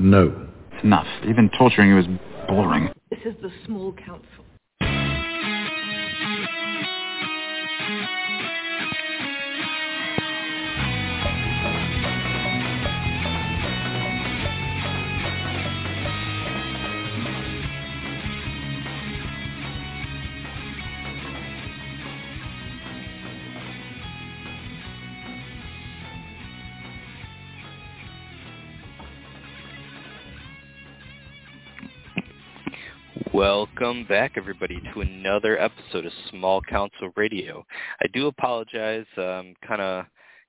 No. It's enough. Even torturing you is boring. This is the small council. Welcome back, everybody, to another episode of Small Council Radio. I do apologize. Um, kind of,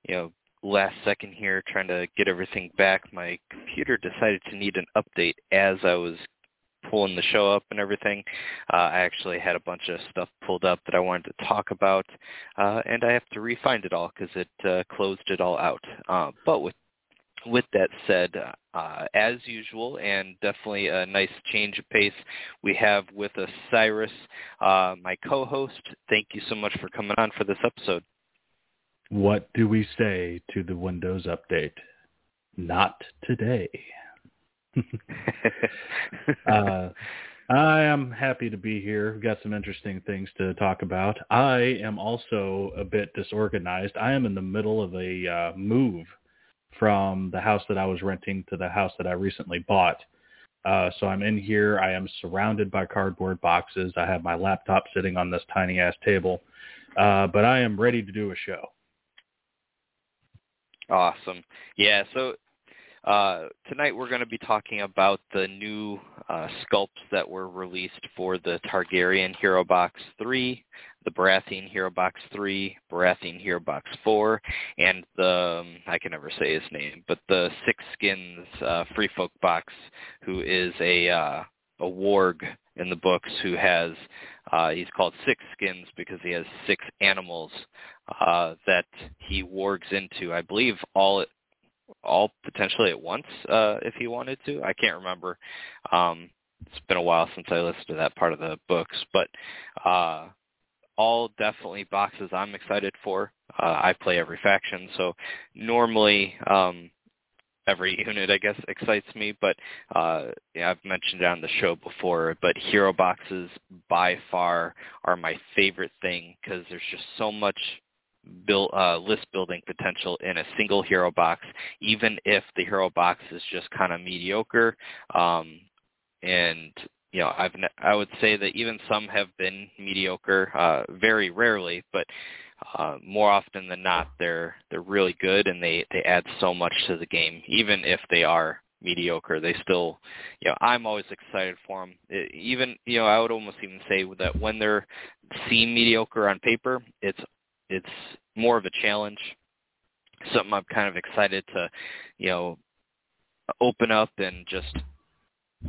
you know, last second here, trying to get everything back. My computer decided to need an update as I was pulling the show up and everything. Uh, I actually had a bunch of stuff pulled up that I wanted to talk about, uh, and I have to refind it all because it uh, closed it all out. Uh, but with with that said, uh, as usual, and definitely a nice change of pace, we have with us Cyrus, uh, my co-host. Thank you so much for coming on for this episode. What do we say to the Windows update? Not today. uh, I am happy to be here. We've got some interesting things to talk about. I am also a bit disorganized. I am in the middle of a uh, move from the house that I was renting to the house that I recently bought. Uh, so I'm in here. I am surrounded by cardboard boxes. I have my laptop sitting on this tiny ass table, uh, but I am ready to do a show. Awesome. Yeah. So uh, tonight we're going to be talking about the new uh, sculpts that were released for the Targaryen Hero Box 3, the Baratheon Hero Box 3, Baratheon Hero Box 4, and the, um, I can never say his name, but the Six Skins uh, Free Folk Box, who is a, uh, a warg in the books who has, uh, he's called Six Skins because he has six animals uh, that he wargs into. I believe all all potentially at once uh, if he wanted to. I can't remember. Um, it's been a while since I listened to that part of the books, but uh, all definitely boxes I'm excited for. Uh, I play every faction, so normally um, every unit I guess excites me, but uh, yeah, I've mentioned it on the show before, but hero boxes by far are my favorite thing because there's just so much build, uh, list building potential in a single hero box, even if the hero box is just kind of mediocre. Um, and you know, I've I would say that even some have been mediocre, uh, very rarely, but uh, more often than not, they're they're really good and they they add so much to the game, even if they are mediocre. They still, you know, I'm always excited for them. It, even, you know, I would almost even say that when they're seem mediocre on paper, it's it's more of a challenge, something I'm kind of excited to, you know, open up and just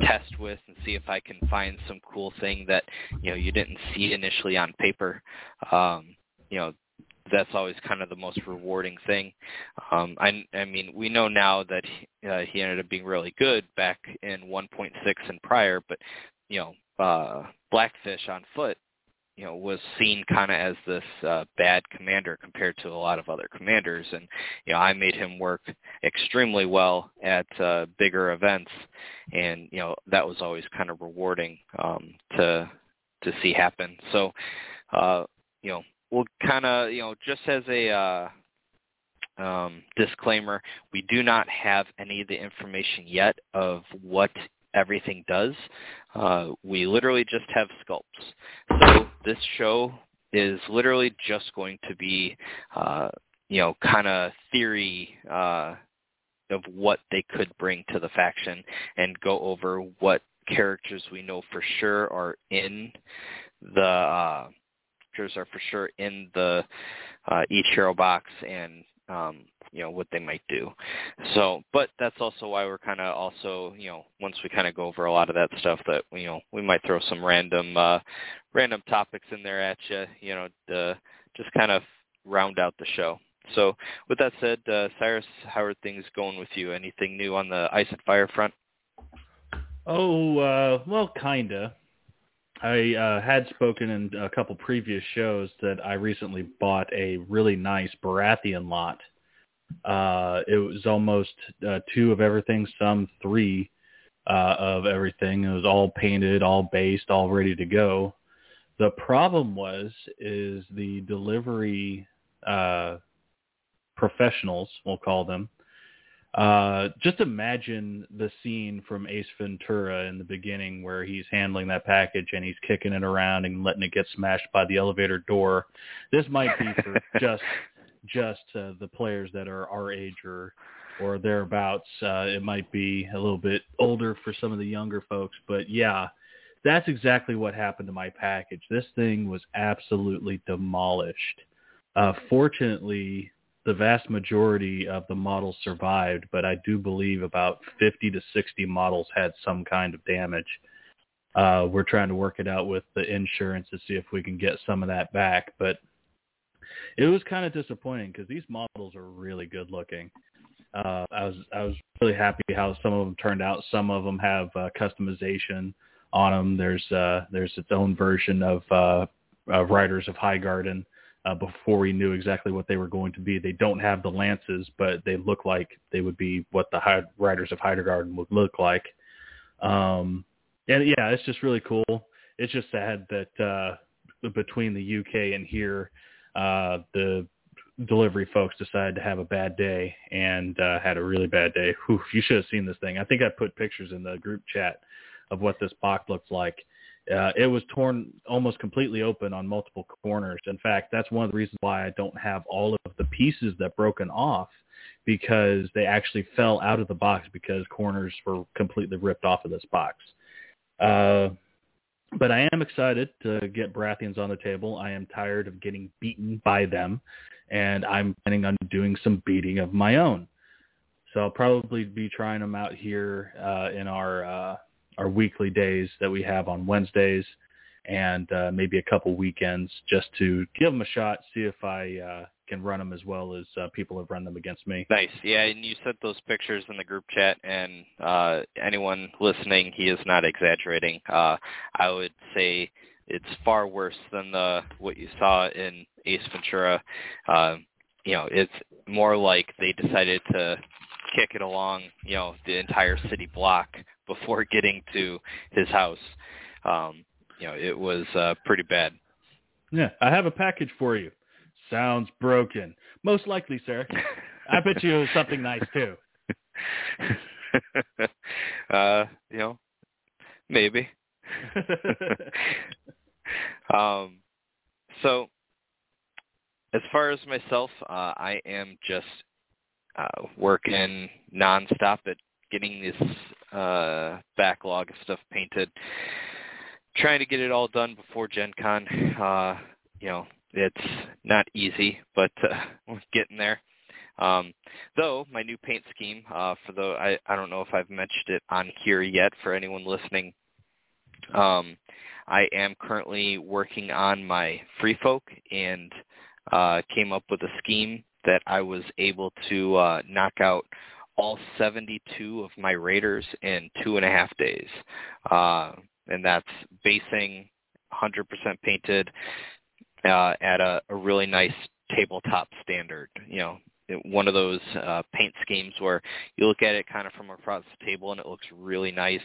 test with and see if I can find some cool thing that you know you didn't see initially on paper. Um, you know, that's always kind of the most rewarding thing. Um, I, I mean, we know now that he, uh, he ended up being really good back in 1.6 and prior, but you know, uh, Blackfish on foot you know was seen kind of as this uh, bad commander compared to a lot of other commanders. And you know I made him work extremely well at uh, bigger events. And you know that was always kind of rewarding um to to see happen. So uh you know we'll kind of you know just as a uh um, disclaimer, we do not have any of the information yet of what everything does. Uh, we literally just have sculpts. So this show is literally just going to be, uh, you know, kind of theory uh, of what they could bring to the faction and go over what characters we know for sure are in the uh, characters are for sure in the uh, each hero box and um, you know what they might do. So, but that's also why we're kind of also you know once we kind of go over a lot of that stuff that you know we might throw some random uh, random topics in there at you, you know, to just kind of round out the show. So, with that said, uh, Cyrus, how are things going with you? Anything new on the ice and fire front? Oh, uh, well, kinda. I uh, had spoken in a couple previous shows that I recently bought a really nice Baratheon lot Uh, it was almost uh, two of everything, some three uh, of everything. It was all painted, all based, all ready to go. The problem was is the delivery uh, professionals, we'll call them. Uh, just imagine the scene from Ace Ventura in the beginning where he's handling that package and he's kicking it around and letting it get smashed by the elevator door. This might be for just just uh, the players that are our age or or thereabouts. Uh, it might be a little bit older for some of the younger folks, but yeah, that's exactly what happened to my package. This thing was absolutely demolished. Uh, fortunately, the vast majority of the models survived, but I do believe about 50 to 60 models had some kind of damage. Uh, we're trying to work it out with the insurance to see if we can get some of that back, but it was kind of disappointing because these models are really good looking. Uh, I was I was really happy how some of them turned out. Some of them have uh, customization on them. There's uh, there's its own version of uh, uh, Riders of Highgarden. Uh, before we knew exactly what they were going to be, they don't have the lances, but they look like they would be what the High- Riders of Highgarden would look like. Um, and yeah, it's just really cool. It's just sad that uh, between the UK and here, uh, the delivery folks decided to have a bad day and uh, had a really bad day. Whew, you should have seen this thing. I think I put pictures in the group chat of what this box looks like. Uh, it was torn almost completely open on multiple corners. In fact, that's one of the reasons why I don't have all of the pieces that broken off because they actually fell out of the box because corners were completely ripped off of this box. Uh, but I am excited to get Baratheons on the table. I am tired of getting beaten by them, and I'm planning on doing some beating of my own. So I'll probably be trying them out here uh, in our uh, our weekly days that we have on Wednesdays, and uh, maybe a couple weekends just to give them a shot, see if I uh, can run them as well as uh, people have run them against me. Nice. Yeah, and you sent those pictures in the group chat, and uh, anyone listening, he is not exaggerating. Uh, I would say it's far worse than the what you saw in Ace Ventura. Uh, you know, it's more like they decided to kick it along, you know, the entire city block before getting to his house. Um, you know, it was uh, pretty bad. Yeah, I have a package for you. Sounds broken. Most likely, sir. I bet you it was something nice too. uh, you know, maybe. um, so as far as myself, uh, I am just uh, working nonstop at getting this uh, backlog of stuff painted, trying to get it all done before Gen Con. Uh, you know, it's not easy, but uh, we're getting there. Um, though my new paint scheme, uh, for the I, I don't know if I've mentioned it on here yet for anyone listening. Um, I am currently working on my free folk and uh, came up with a scheme that I was able to uh, knock out all 72 of my raiders in two and a half days. Uh, and that's basing 100% painted uh, at a, a really nice tabletop standard. You know, one of those uh, paint schemes where you look at it kind of from across the table and it looks really nice.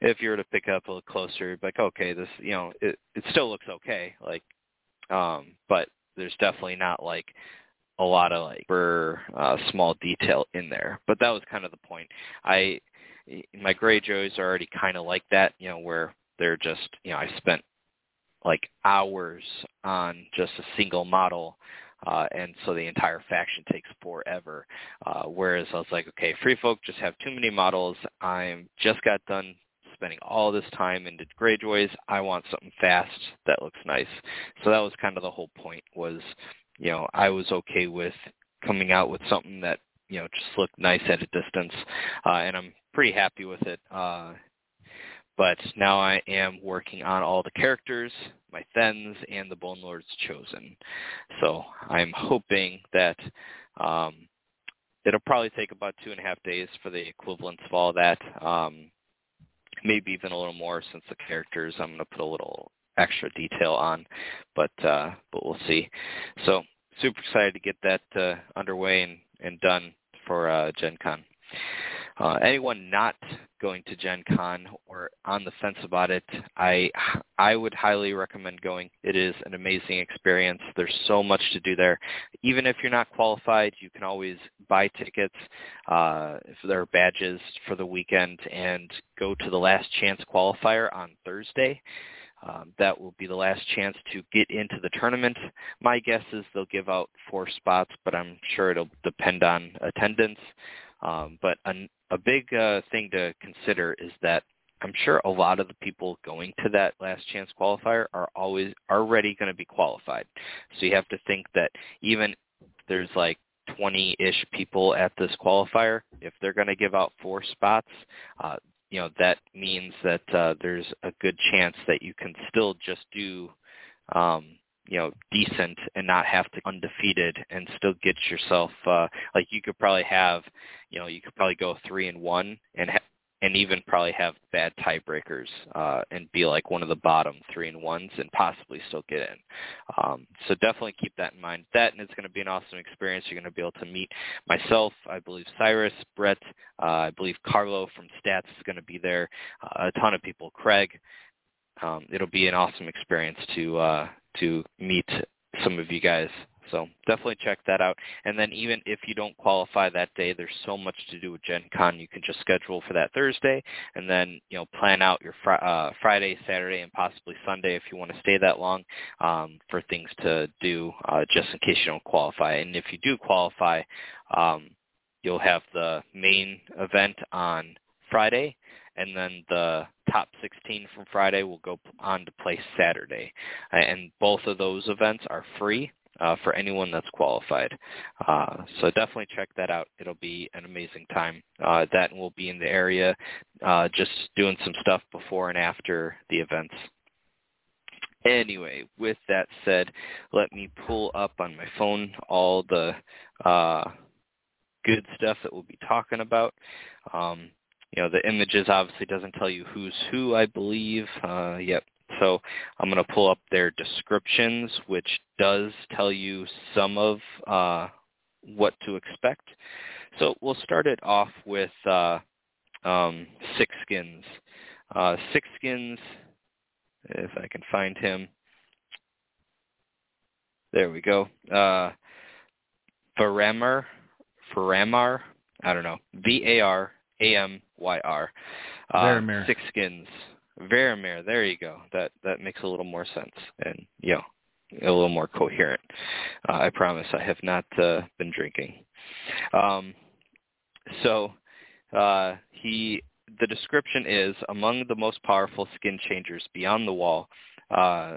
If you were to pick up a little closer, you'd be like okay, this you know it it still looks okay, like, um, but there's definitely not like a lot of like for uh, small detail in there. But that was kind of the point. I my gray Greyjoys are already kind of like that, you know, where they're just you know I spent like hours on just a single model. Uh, and so the entire faction takes forever. Uh, whereas I was like, okay, free folk just have too many models. I'm just got done spending all this time into Greyjoys. I want something fast that looks nice. So that was kind of the whole point was, you know, I was okay with coming out with something that, you know, just looked nice at a distance. Uh, and I'm pretty happy with it. Uh, but now I am working on all the characters, my Thenns, and the Bone Lords Chosen. So I'm hoping that um, it'll probably take about two and a half days for the equivalence of all that. Um, maybe even a little more since the characters I'm going to put a little extra detail on, but uh, but we'll see. So super excited to get that uh, underway and and done for uh, Gen Con. Uh, anyone not going to Gen Con or on the fence about it, I I would highly recommend going. It is an amazing experience. There's so much to do there. Even if you're not qualified, you can always buy tickets uh, if there are badges for the weekend and go to the last chance qualifier on Thursday. Um, that will be the last chance to get into the tournament. My guess is they'll give out four spots, but I'm sure it'll depend on attendance. Um, but an, a big uh, thing to consider is that I'm sure a lot of the people going to that last chance qualifier are always already going to be qualified. So you have to think that even there's like 20-ish people at this qualifier, if they're going to give out four spots, uh, you know that means that uh, there's a good chance that you can still just do um, you know decent and not have to undefeated and still get yourself uh, like you could probably have you know you could probably go three and one and ha- and even probably have bad tiebreakers uh, and be like one of the bottom three and ones and possibly still get in. Um, so definitely keep that in mind. That and it's going to be an awesome experience. You're going to be able to meet myself, I believe Cyrus, Brett, uh, I believe Carlo from Stats is going to be there, uh, a ton of people, Craig. Um, it'll be an awesome experience to uh, to meet some of you guys so definitely check that out. And then even if you don't qualify that day, there's so much to do with Gen Con. You can just schedule for that Thursday and then, you know, plan out your fr- uh, Friday, Saturday, and possibly Sunday if you want to stay that long um, for things to do uh, just in case you don't qualify. And if you do qualify, um, you'll have the main event on Friday and then the top 16 from Friday will go on to play Saturday. And both of those events are free uh, for anyone that's qualified. Uh, so definitely check that out. It'll be an amazing time. Uh, that will be in the area, uh, just doing some stuff before and after the events. Anyway, with that said, let me pull up on my phone all the uh, good stuff that we'll be talking about. Um, you know, the images obviously doesn't tell you who's who, I believe. Uh, yep, so I'm going to pull up their descriptions, which does tell you some of uh, what to expect. So we'll start it off with uh, um, Six Skins. Uh, Six Skins, if I can find him. There we go. Uh, Varamar, Varamar, I don't know, V-A-R-A-M-Y-R. Uh, Six Skins. Varamyr, there you go. That that makes a little more sense and you know a little more coherent. Uh, I promise I have not uh, been drinking. Um, so uh, he the description is among the most powerful skin changers beyond the wall. Uh,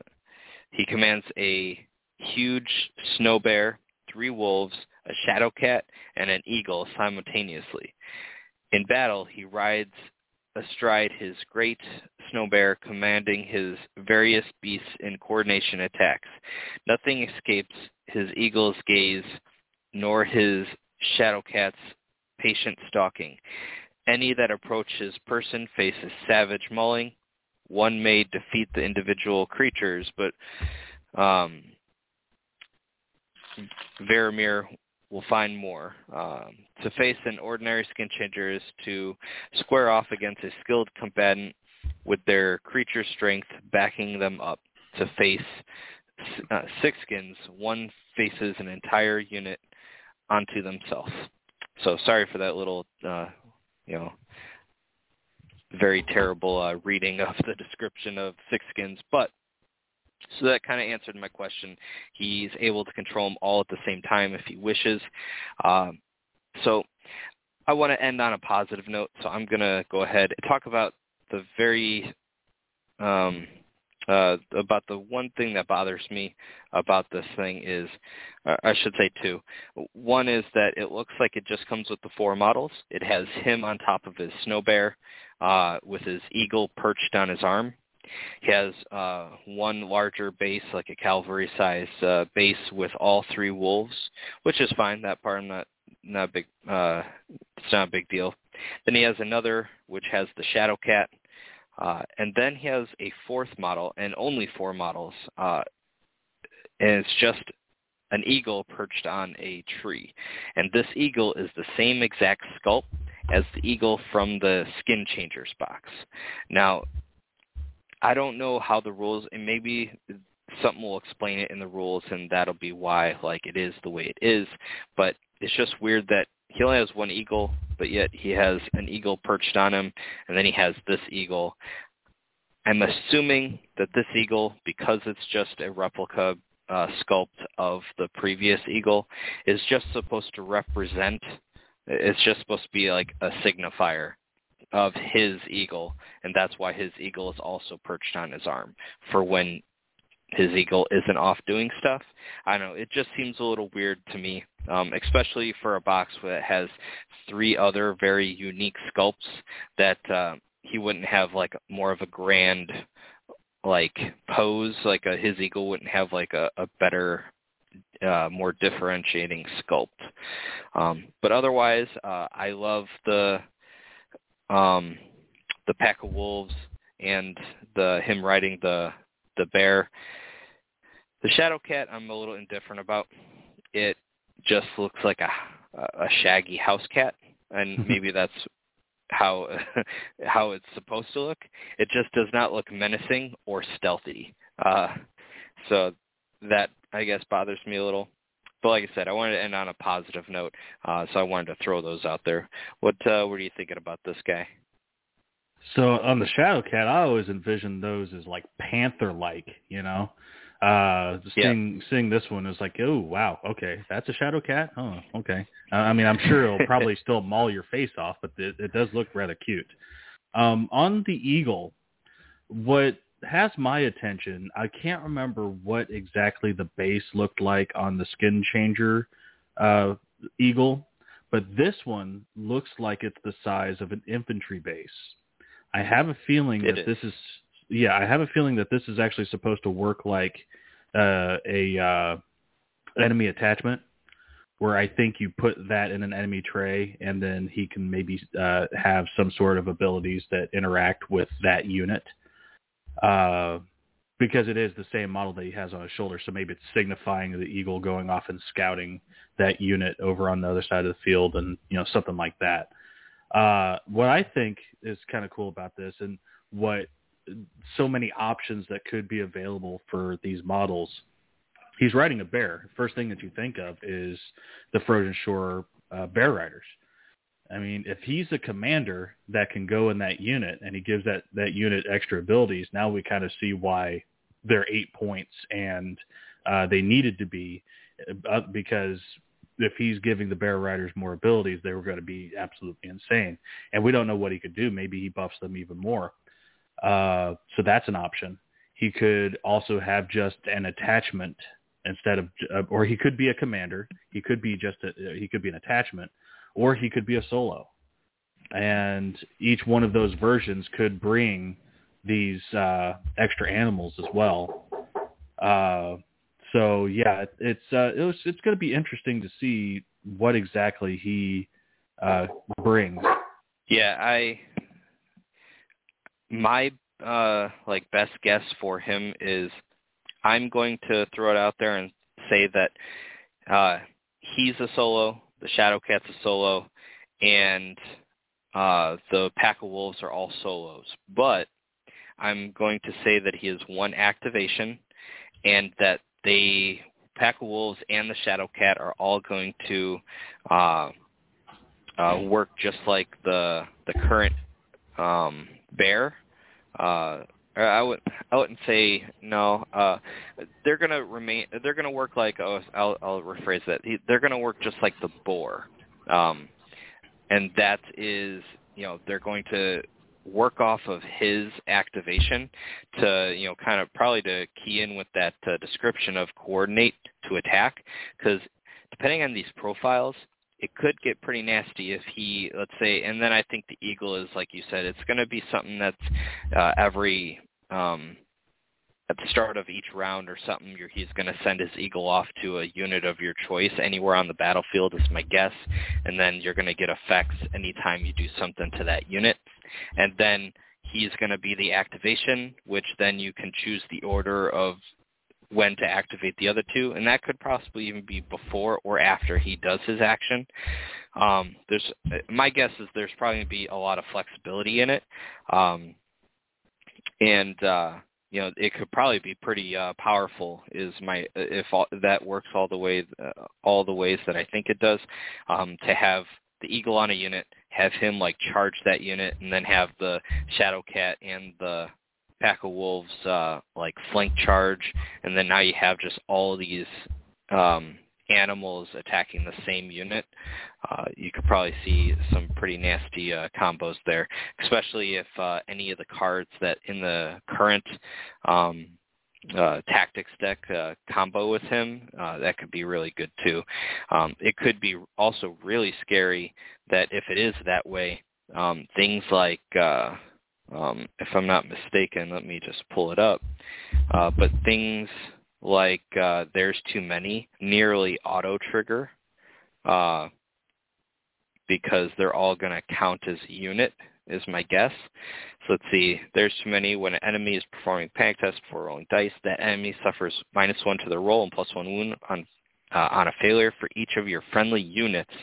he commands a huge snow bear, three wolves, a shadow cat, and an eagle simultaneously. In battle, he rides astride his great snow bear commanding his various beasts in coordination attacks. Nothing escapes his eagle's gaze, nor his shadow cat's patient stalking. Any that approach his person faces savage mauling. One may defeat the individual creatures, but um, Varamyr will find more. Um, to face an ordinary skin changer is to square off against a skilled combatant with their creature strength backing them up. To face uh, six skins, one faces an entire unit onto themselves. So sorry for that little, uh, you know, very terrible uh, reading of the description of six skins, but so that kind of answered my question. He's able to control them all at the same time if he wishes. Um, so I want to end on a positive note, so I'm going to go ahead and talk about the very um, uh, about the one thing that bothers me about this thing is, uh, I should say two. One is that it looks like it just comes with the four models. It has him on top of his snow bear uh, with his eagle perched on his arm. He has uh, one larger base, like a cavalry size uh, base, with all three wolves, which is fine. That part I'm not not big. Uh, it's not a big deal. Then he has another which has the Shadow Cat, uh, and then he has a fourth model, and only four models, uh, and it's just an eagle perched on a tree. And this eagle is the same exact sculpt as the eagle from the Skin Changers box. Now, I don't know how the rules, and maybe something will explain it in the rules, and that'll be why like it is the way it is. But it's just weird that he only has one eagle, but yet he has an eagle perched on him, and then he has this eagle. I'm assuming that this eagle, because it's just a replica uh, sculpt of the previous eagle, is just supposed to represent. It's just supposed to be like a signifier of his eagle, and that's why his eagle is also perched on his arm for when his eagle isn't off doing stuff. I don't know. It just seems a little weird to me, um, especially for a box that has three other very unique sculpts that uh, he wouldn't have like more of a grand like pose. Like a, his eagle wouldn't have like a, a better uh, more differentiating sculpt. Um, but otherwise, uh, I love the um, the pack of wolves and the him riding the the bear. The shadow cat I'm a little indifferent about. It just looks like a a shaggy house cat, and maybe that's how how it's supposed to look. It just does not look menacing or stealthy. Uh, so that I guess bothers me a little. But like I said, I wanted to end on a positive note, uh, so I wanted to throw those out there. What uh, what are you thinking about this guy? So on the Shadow Cat, I always envisioned those as like panther-like, you know. Uh, seeing yeah. seeing this one is like, oh wow, okay, that's a Shadow Cat. Oh, okay. Uh, I mean, I'm sure it'll probably still maul your face off, but it, it does look rather cute. Um, on the eagle, what has my attention, I can't remember what exactly the base looked like on the Skin Changer uh, eagle, but this one looks like it's the size of an infantry base. I have a feeling it that is. this is yeah, I have a feeling that this is actually supposed to work like uh, a uh, enemy attachment, where I think you put that in an enemy tray, and then he can maybe uh, have some sort of abilities that interact with that unit. Uh, because it is the same model that he has on his shoulder, so maybe it's signifying the eagle going off and scouting that unit over on the other side of the field, and you know something like that. Uh, what I think is kind of cool about this, and what so many options that could be available for these models. He's riding a bear. First thing that you think of is the Frozen Shore uh, Bear Riders. I mean, if he's a commander that can go in that unit and he gives that, that unit extra abilities, now we kind of see why they're eight points and uh, they needed to be uh, because if he's giving the bear riders more abilities, they were going to be absolutely insane. And we don't know what he could do. Maybe he buffs them even more. Uh, so that's an option. He could also have just an attachment instead of, uh, or he could be a commander. He could be just a, he could be an attachment, or he could be a solo. And each one of those versions could bring these uh, extra animals as well. Uh, so yeah, it's uh, it was, it's going to be interesting to see what exactly he uh, brings. Yeah, I my uh like best guess for him is I'm going to throw it out there and say that uh he's a solo, the Shadow Cat's a solo, and uh the Pack of Wolves are all solos. But I'm going to say that he is one activation and that the Pack of Wolves and the Shadow Cat are all going to uh uh work just like the the current um bear. Uh, I would I wouldn't say no. Uh, they're gonna remain. They're gonna work like oh, I'll I'll rephrase that. They're gonna work just like the boar, um, and that is you know they're going to work off of his activation to you know kind of probably to key in with that uh, description of coordinate to attack because depending on these profiles it could get pretty nasty if he, let's say, and then I think the eagle is like you said, it's going to be something that's uh, every um, at the start of each round or something. He's going to send his eagle off to a unit of your choice anywhere on the battlefield is my guess, and then you're going to get effects anytime you do something to that unit, and then he's going to be the activation, which then you can choose the order of when to activate the other two, and that could possibly even be before or after he does his action. Um, there's my guess is there's probably going to be a lot of flexibility in it, um, and uh, you know it could probably be pretty uh, powerful. Is my if all, that works all the way uh, all the ways that I think it does um, to have the eagle on a unit, have him like charge that unit, and then have the shadow cat and the pack of wolves uh, like flank charge, and then now you have just all these um, animals attacking the same unit. Uh, you could probably see some pretty nasty uh, combos there, especially if uh, any of the cards that in the current um, uh, tactics deck uh, combo with him, uh, that could be really good too. Um, it could be also really scary that if it is that way, um, things like uh, um, if I'm not mistaken, let me just pull it up. Uh, but things like uh, There's Too Many nearly auto trigger uh, because they're all going to count as a unit is my guess. So let's see. There's too many. When an enemy is performing panic test before rolling dice, that enemy suffers minus one to their roll and plus one wound on uh, on a failure for each of your friendly units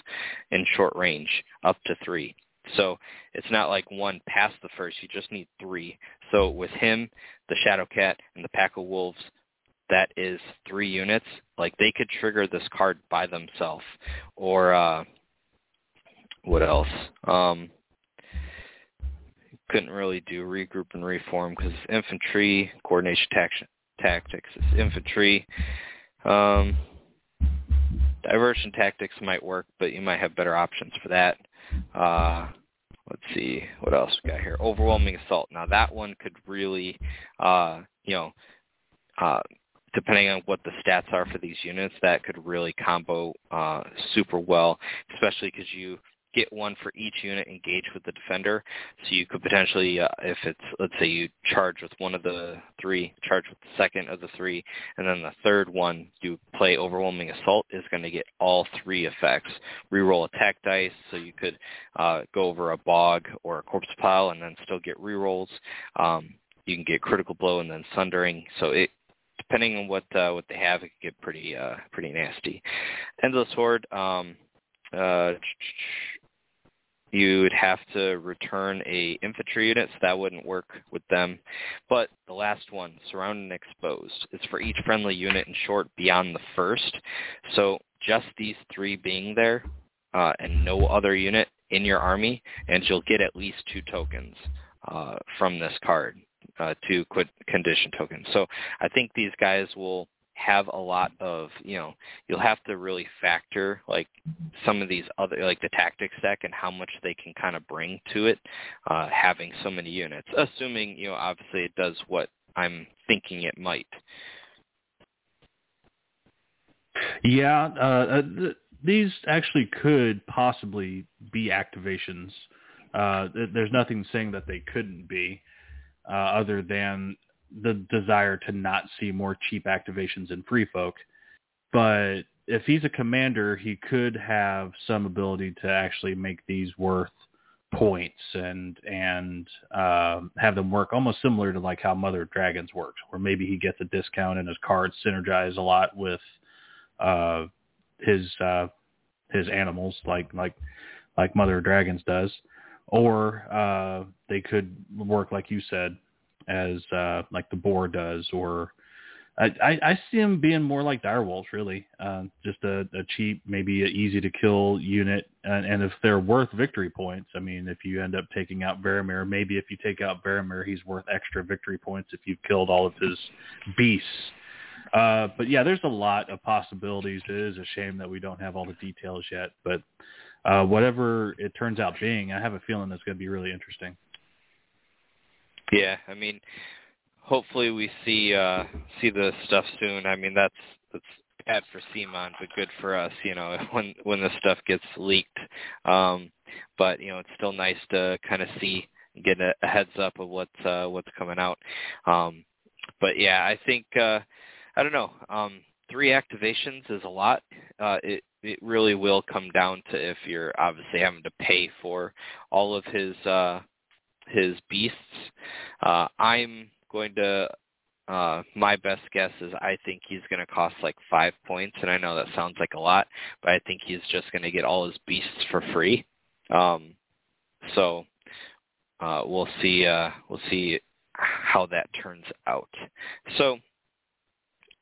in short range, up to three. So it's not like one past the first. You just need three. So with him, the Shadow Cat, and the Pack of Wolves, that is three units. Like they could trigger this card by themselves. Or uh, what else? Um, couldn't really do regroup and reform because infantry coordination tactics is infantry. Um, diversion tactics might work, but you might have better options for that. Uh, let's see what else we got here. Overwhelming assault. Now that one could really, uh, you know, uh, depending on what the stats are for these units, that could really combo uh, super well, especially because you get one for each unit engaged with the defender. So you could potentially, uh, if it's, let's say you charge with one of the three, charge with the second of the three, and then the third one you play Overwhelming Assault is going to get all three effects. Reroll attack dice, so you could uh, go over a bog or a corpse pile and then still get rerolls. Um, you can get critical blow and then sundering. So it depending on what uh, what they have, it can get pretty uh, pretty nasty. Endless Horde. Um, uh, you'd have to return a infantry unit, so that wouldn't work with them. But the last one, surround and exposed, is for each friendly unit in short beyond the first. So just these three being there uh, and no other unit in your army, and you'll get at least two tokens uh, from this card, uh, two condition tokens. So I think these guys will have a lot of you know you'll have to really factor like some of these other like the tactics deck and how much they can kind of bring to it uh having so many units assuming you know obviously it does what i'm thinking it might. Yeah uh th- these actually could possibly be activations. Uh th- there's nothing saying that they couldn't be uh, other than the desire to not see more cheap activations in free folk. But if he's a commander, he could have some ability to actually make these worth points and and uh, have them work almost similar to like how Mother of Dragons works, where maybe he gets a discount and his cards synergize a lot with uh, his uh, his animals, like like like Mother of Dragons does, or uh, they could work like you said, as uh, like the boar does, or I, I, I see him being more like direwolves, really. Uh, just a, a cheap, maybe a easy to kill unit, and, and if they're worth victory points, I mean, if you end up taking out Varamyr, maybe if you take out Varamyr, he's worth extra victory points if you've killed all of his beasts. Uh, but yeah, there's a lot of possibilities. It is a shame that we don't have all the details yet, but uh, whatever it turns out being, I have a feeling it's going to be really interesting. Yeah, I mean, hopefully we see uh see the stuff soon. I mean, that's that's bad for CMON, but good for us, you know, when when the stuff gets leaked. Um but, you know, it's still nice to kind of see get a, a heads up of what's uh what's coming out. Um but yeah, I think uh I don't know. Um three activations is a lot. Uh it it really will come down to if you're obviously having to pay for all of his uh his beasts. Uh, I'm going to uh, my best guess is I think he's going to cost like five points, and I know that sounds like a lot, but I think he's just going to get all his beasts for free. Um, so uh, we'll see. Uh, we'll see how that turns out. So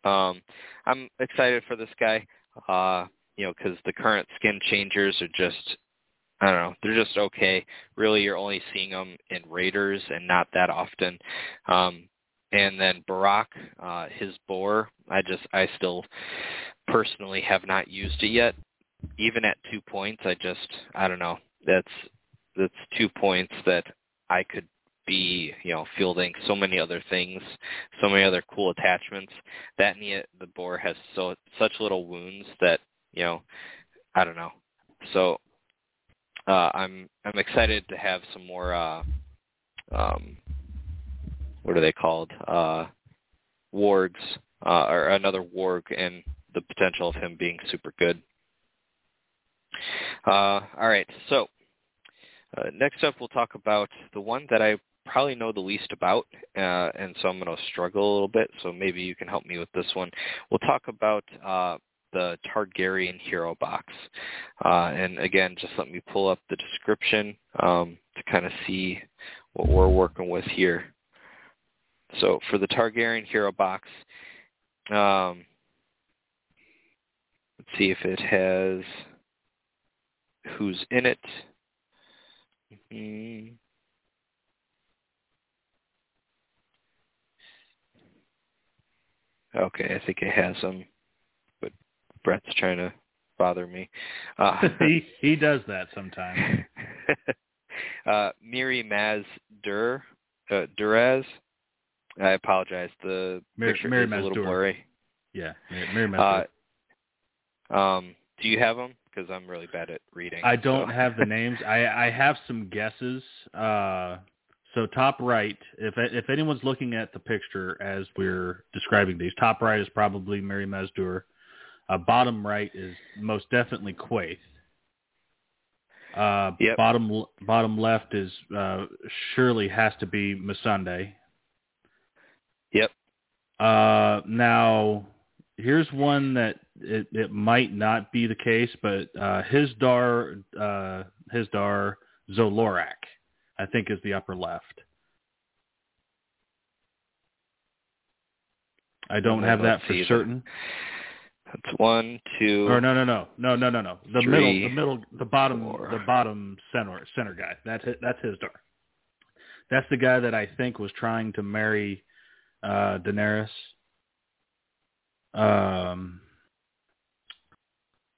um, I'm excited for this guy. Uh, you know, because the current skin changers are just I don't know. They're just okay. Really, you're only seeing them in Raiders and not that often. Um, and then Borroq, uh, his boar, I just, I still personally have not used it yet. Even at two points, I just, I don't know. That's, that's two points that I could be, you know, fielding so many other things, so many other cool attachments. That and the, the boar has so such little wounds that, you know, I don't know. So uh, I'm I'm excited to have some more uh, um, what are they called? Uh, wargs, uh, or another warg, and the potential of him being super good. Uh, all right, so uh, next up we'll talk about the one that I probably know the least about, uh, and so I'm going to struggle a little bit. So maybe you can help me with this one. We'll talk about uh, the Targaryen hero box, uh, and again, just let me pull up the description um, to kind of see what we're working with here. So for the Targaryen hero box, um, let's see if it has who's in it. Mm-hmm. Okay, I think it has them, but Brett's trying to bother me. Uh, he he does that sometimes. uh, Mirri Maz Duur uh, Duraz I apologize. The Mirri, picture Mirri is a little blurry. Yeah, Mirri Maz Duur. Uh, um, do you have them? Because I'm really bad at reading. I don't so. have the names. I I have some guesses. Uh, so top right, if if anyone's looking at the picture as we're describing these, top right is probably Mirri Maz Duur. Uh, bottom right is most definitely Quaithe. Uh, Yep. Bottom bottom left is uh, surely has to be Missandei. Yep. Uh, now, here's one that it, it might not be the case, but uh, Hizdahr uh, Hisdar Zolorak, I think, is the upper left. I don't have that for certain. That's one, two. Or no, no, no, no, no, no, no. The Three, middle, the middle, the bottom, four. the bottom center, center guy. That's it. That's Hizdahr. That's the guy that I think was trying to marry uh, Daenerys. Um,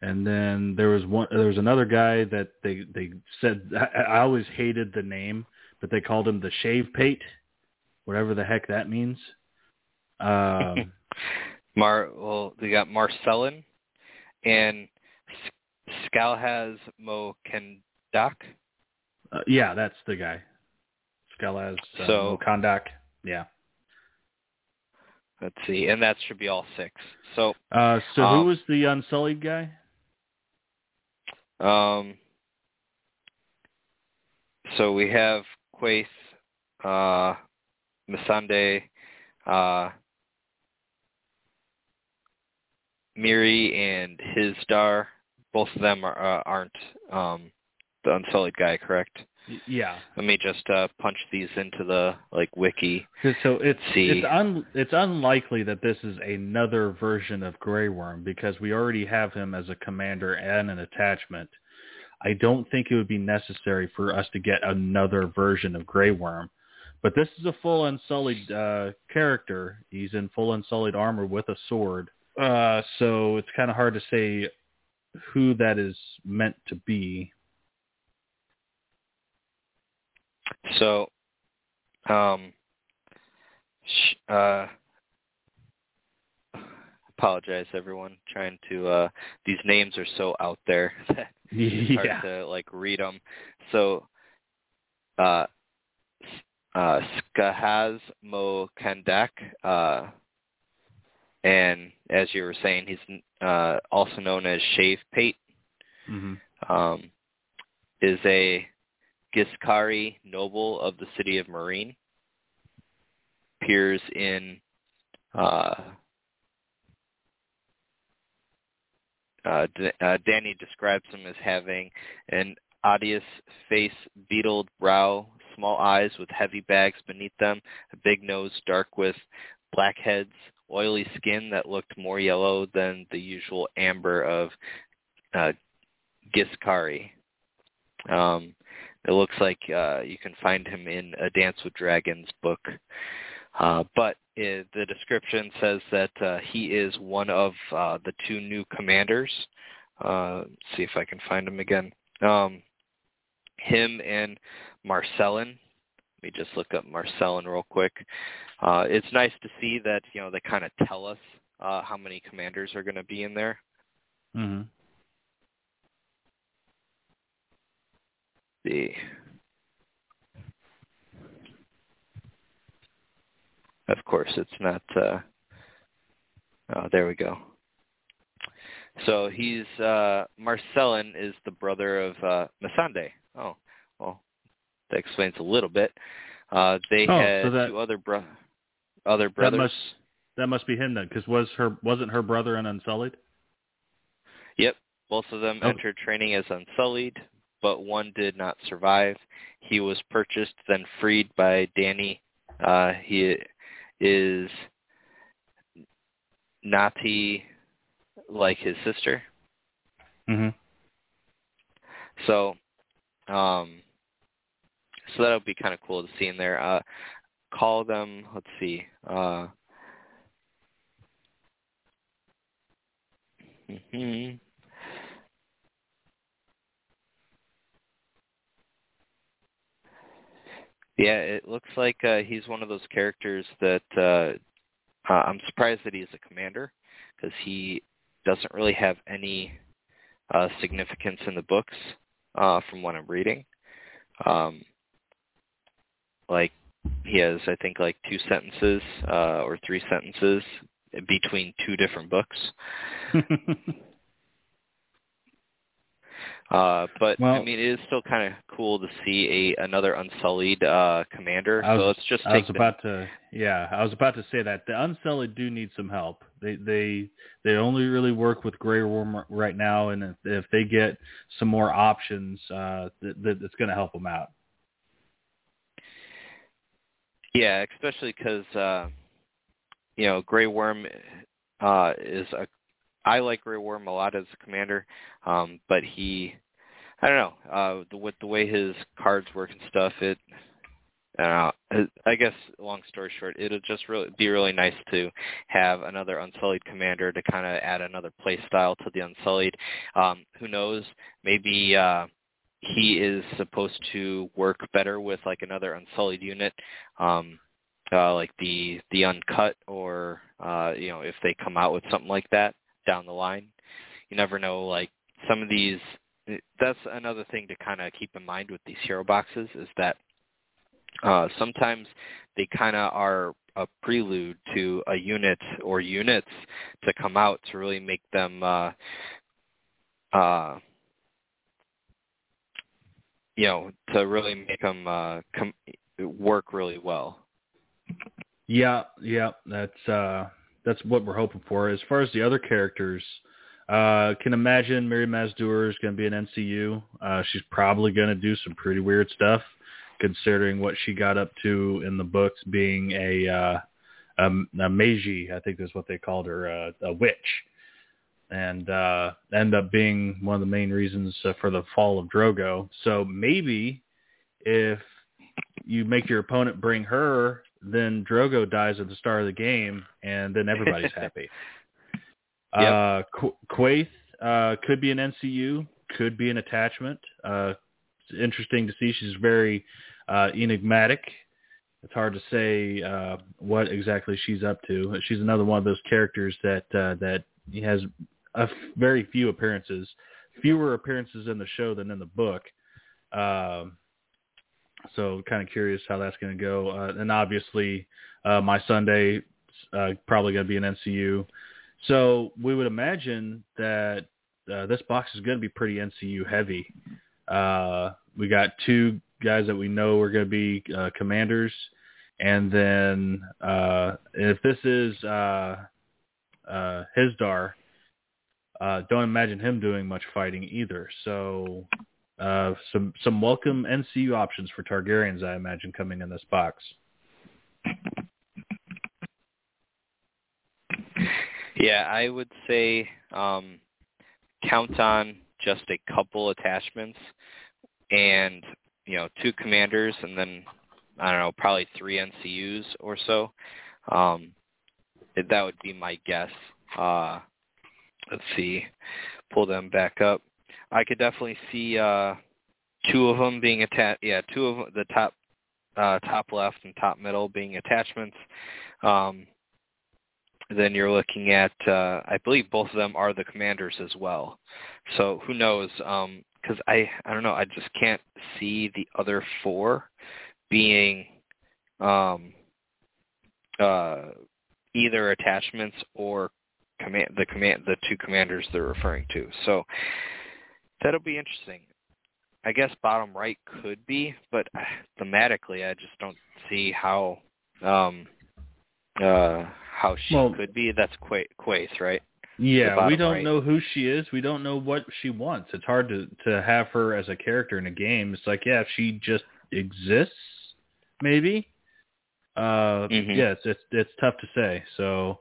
and then there was one. There was another guy that they they said. I, I always hated the name, but they called him the Shave Pate, whatever the heck that means. Um, Mar. Well, they got Marselen and S- Skalhaz Mo Kendak. uh, yeah, that's the guy. Skalaz uh, So- Mokandak. Yeah. Let's see, and that should be all six. So, Uh, so Um, who was the Unsullied guy? Um, so we have Quaithe, uh, Missandei, uh, Mirri, and Hizdahr. Both of them are, uh, aren't um, the Unsullied guy, correct? Yeah. Let me just uh, punch these into the like wiki. So it's See. it's un it's unlikely that this is another version of Grey Worm because we already have him as a commander and an attachment. I don't think it would be necessary for us to get another version of Grey Worm. But this is a full Unsullied uh, character. He's in full Unsullied armor with a sword. Uh, so it's kind of hard to say who that is meant to be. So, um, sh- uh, apologize everyone. Trying to uh, these names are so out there that it's hard to like read them. So, uh, uh, Skahaz Mo Kandaq, uh, and as you were saying, he's uh, also known as Shave Pate. Mm-hmm. um, is a Ghiscari noble of the city of Meereen. Appears in uh, uh, D- uh, Dany describes him as having an odious face, beetled brow, small eyes with heavy bags beneath them, a big nose dark with blackheads, oily skin that looked more yellow than the usual amber of uh, Ghiscari. Um, it looks like uh, you can find him in a Dance with Dragons book. Uh, but it, the description says that uh, he is one of uh, the two new commanders. Uh, see if I can find him again. Um, him and Marselen. Let me just look up Marselen real quick. Uh, it's nice to see that you know they kind of tell us uh, how many commanders are going to be in there. Mm-hmm. The of course it's not. Uh, oh, there we go. So he's uh, Marselen is the brother of uh, Missandei. Oh, well, that explains a little bit. Uh, they Oh, had so that- two other bro- other That brothers. must that must be him then, because was her wasn't her brother an Unsullied? Yep, both of them Oh. entered training as Unsullied, but one did not survive. He was purchased, then freed by Dany. Uh, he is Naathi like his sister. Mm-hmm. So, um, so that'll be kind of cool to see in there. Uh, call them. Let's see. Uh, mhm. Yeah, it looks like uh, he's one of those characters that uh, uh, I'm surprised that he's a commander because he doesn't really have any uh, significance in the books uh, from what I'm reading. Um, like he has, I think, like two sentences uh, or three sentences between two different books. Uh, but I mean, it is still kind of cool to see a another Unsullied uh, commander. Was, so let's just I was the- about to yeah, I was about to say that the Unsullied do need some help. They they they only really work with Grey Worm right now, and if, if they get some more options, uh, that, that it's going to help them out. Yeah, especially because uh, you know Grey Worm uh, is a. I like Grey Worm a lot as a commander, um, but he, I don't know, uh, the, with the way his cards work and stuff, it. Uh, I guess, long story short, it'll just really be really nice to have another Unsullied commander to kind of add another play style to the Unsullied. Um, who knows? Maybe uh, he is supposed to work better with like another Unsullied unit. Um, uh, like the the uncut or uh you know if they come out with something like that down the line. You never know like some of these that's another thing to kind of keep in mind with these hero boxes is that uh sometimes they kind of are a prelude to a unit or units to come out to really make them uh uh you know to really make them uh com- work really well. Yeah, yeah, that's uh that's what we're hoping for. As far as the other characters, uh can imagine Mirri Maz Duur is going to be an NCU. Uh she's probably going to do some pretty weird stuff considering what she got up to in the books being a uh a, a magi, I think is what they called her, uh, a witch. And uh end up being one of the main reasons uh, for the fall of Drogo. So maybe if you make your opponent bring her, then Drogo dies at the start of the game, and then everybody's happy. Yep. Uh, Qu- Quaithe uh, could be an NCU, could be an attachment. Uh, it's interesting to see. She's very uh, enigmatic. It's hard to say uh, what exactly she's up to. She's another one of those characters that uh, that has a f- very few appearances, fewer appearances in the show than in the book. Um, so kind of curious how that's going to go. Uh, and obviously, uh, Missandei uh, probably going to be an NCU. So we would imagine that uh, this box is going to be pretty NCU heavy. Uh, we got two guys that we know are going to be uh, commanders, And then uh, if this is uh, uh, Hizdahr, uh, don't imagine him doing much fighting either. So uh, some some welcome NCU options for Targaryens, I imagine, coming in this box. Yeah, I would say um, count on just a couple attachments and you know two commanders, and then I don't know, probably three NCUs or so. Um, that would be my guess. Uh, let's see, pull them back up. I could definitely see uh, two of them being attached. Yeah, two of the top uh, top left and top middle being attachments. Um, then you're looking at, uh, I believe both of them are the commanders as well. So who knows? Because um, I, I don't know. I just can't see the other four being um, uh, either attachments or command the command the two commanders they're referring to. So that'll be interesting. I guess bottom right could be, but thematically, I just don't see how um, uh, how she well, could be. That's Qu- Quaithe, right? Yeah, we don't right. know who she is. We don't know what she wants. It's hard to to have her as a character in a game. It's like, yeah, if she just exists, maybe. Uh, mm-hmm. yeah, it's, it's it's tough to say. So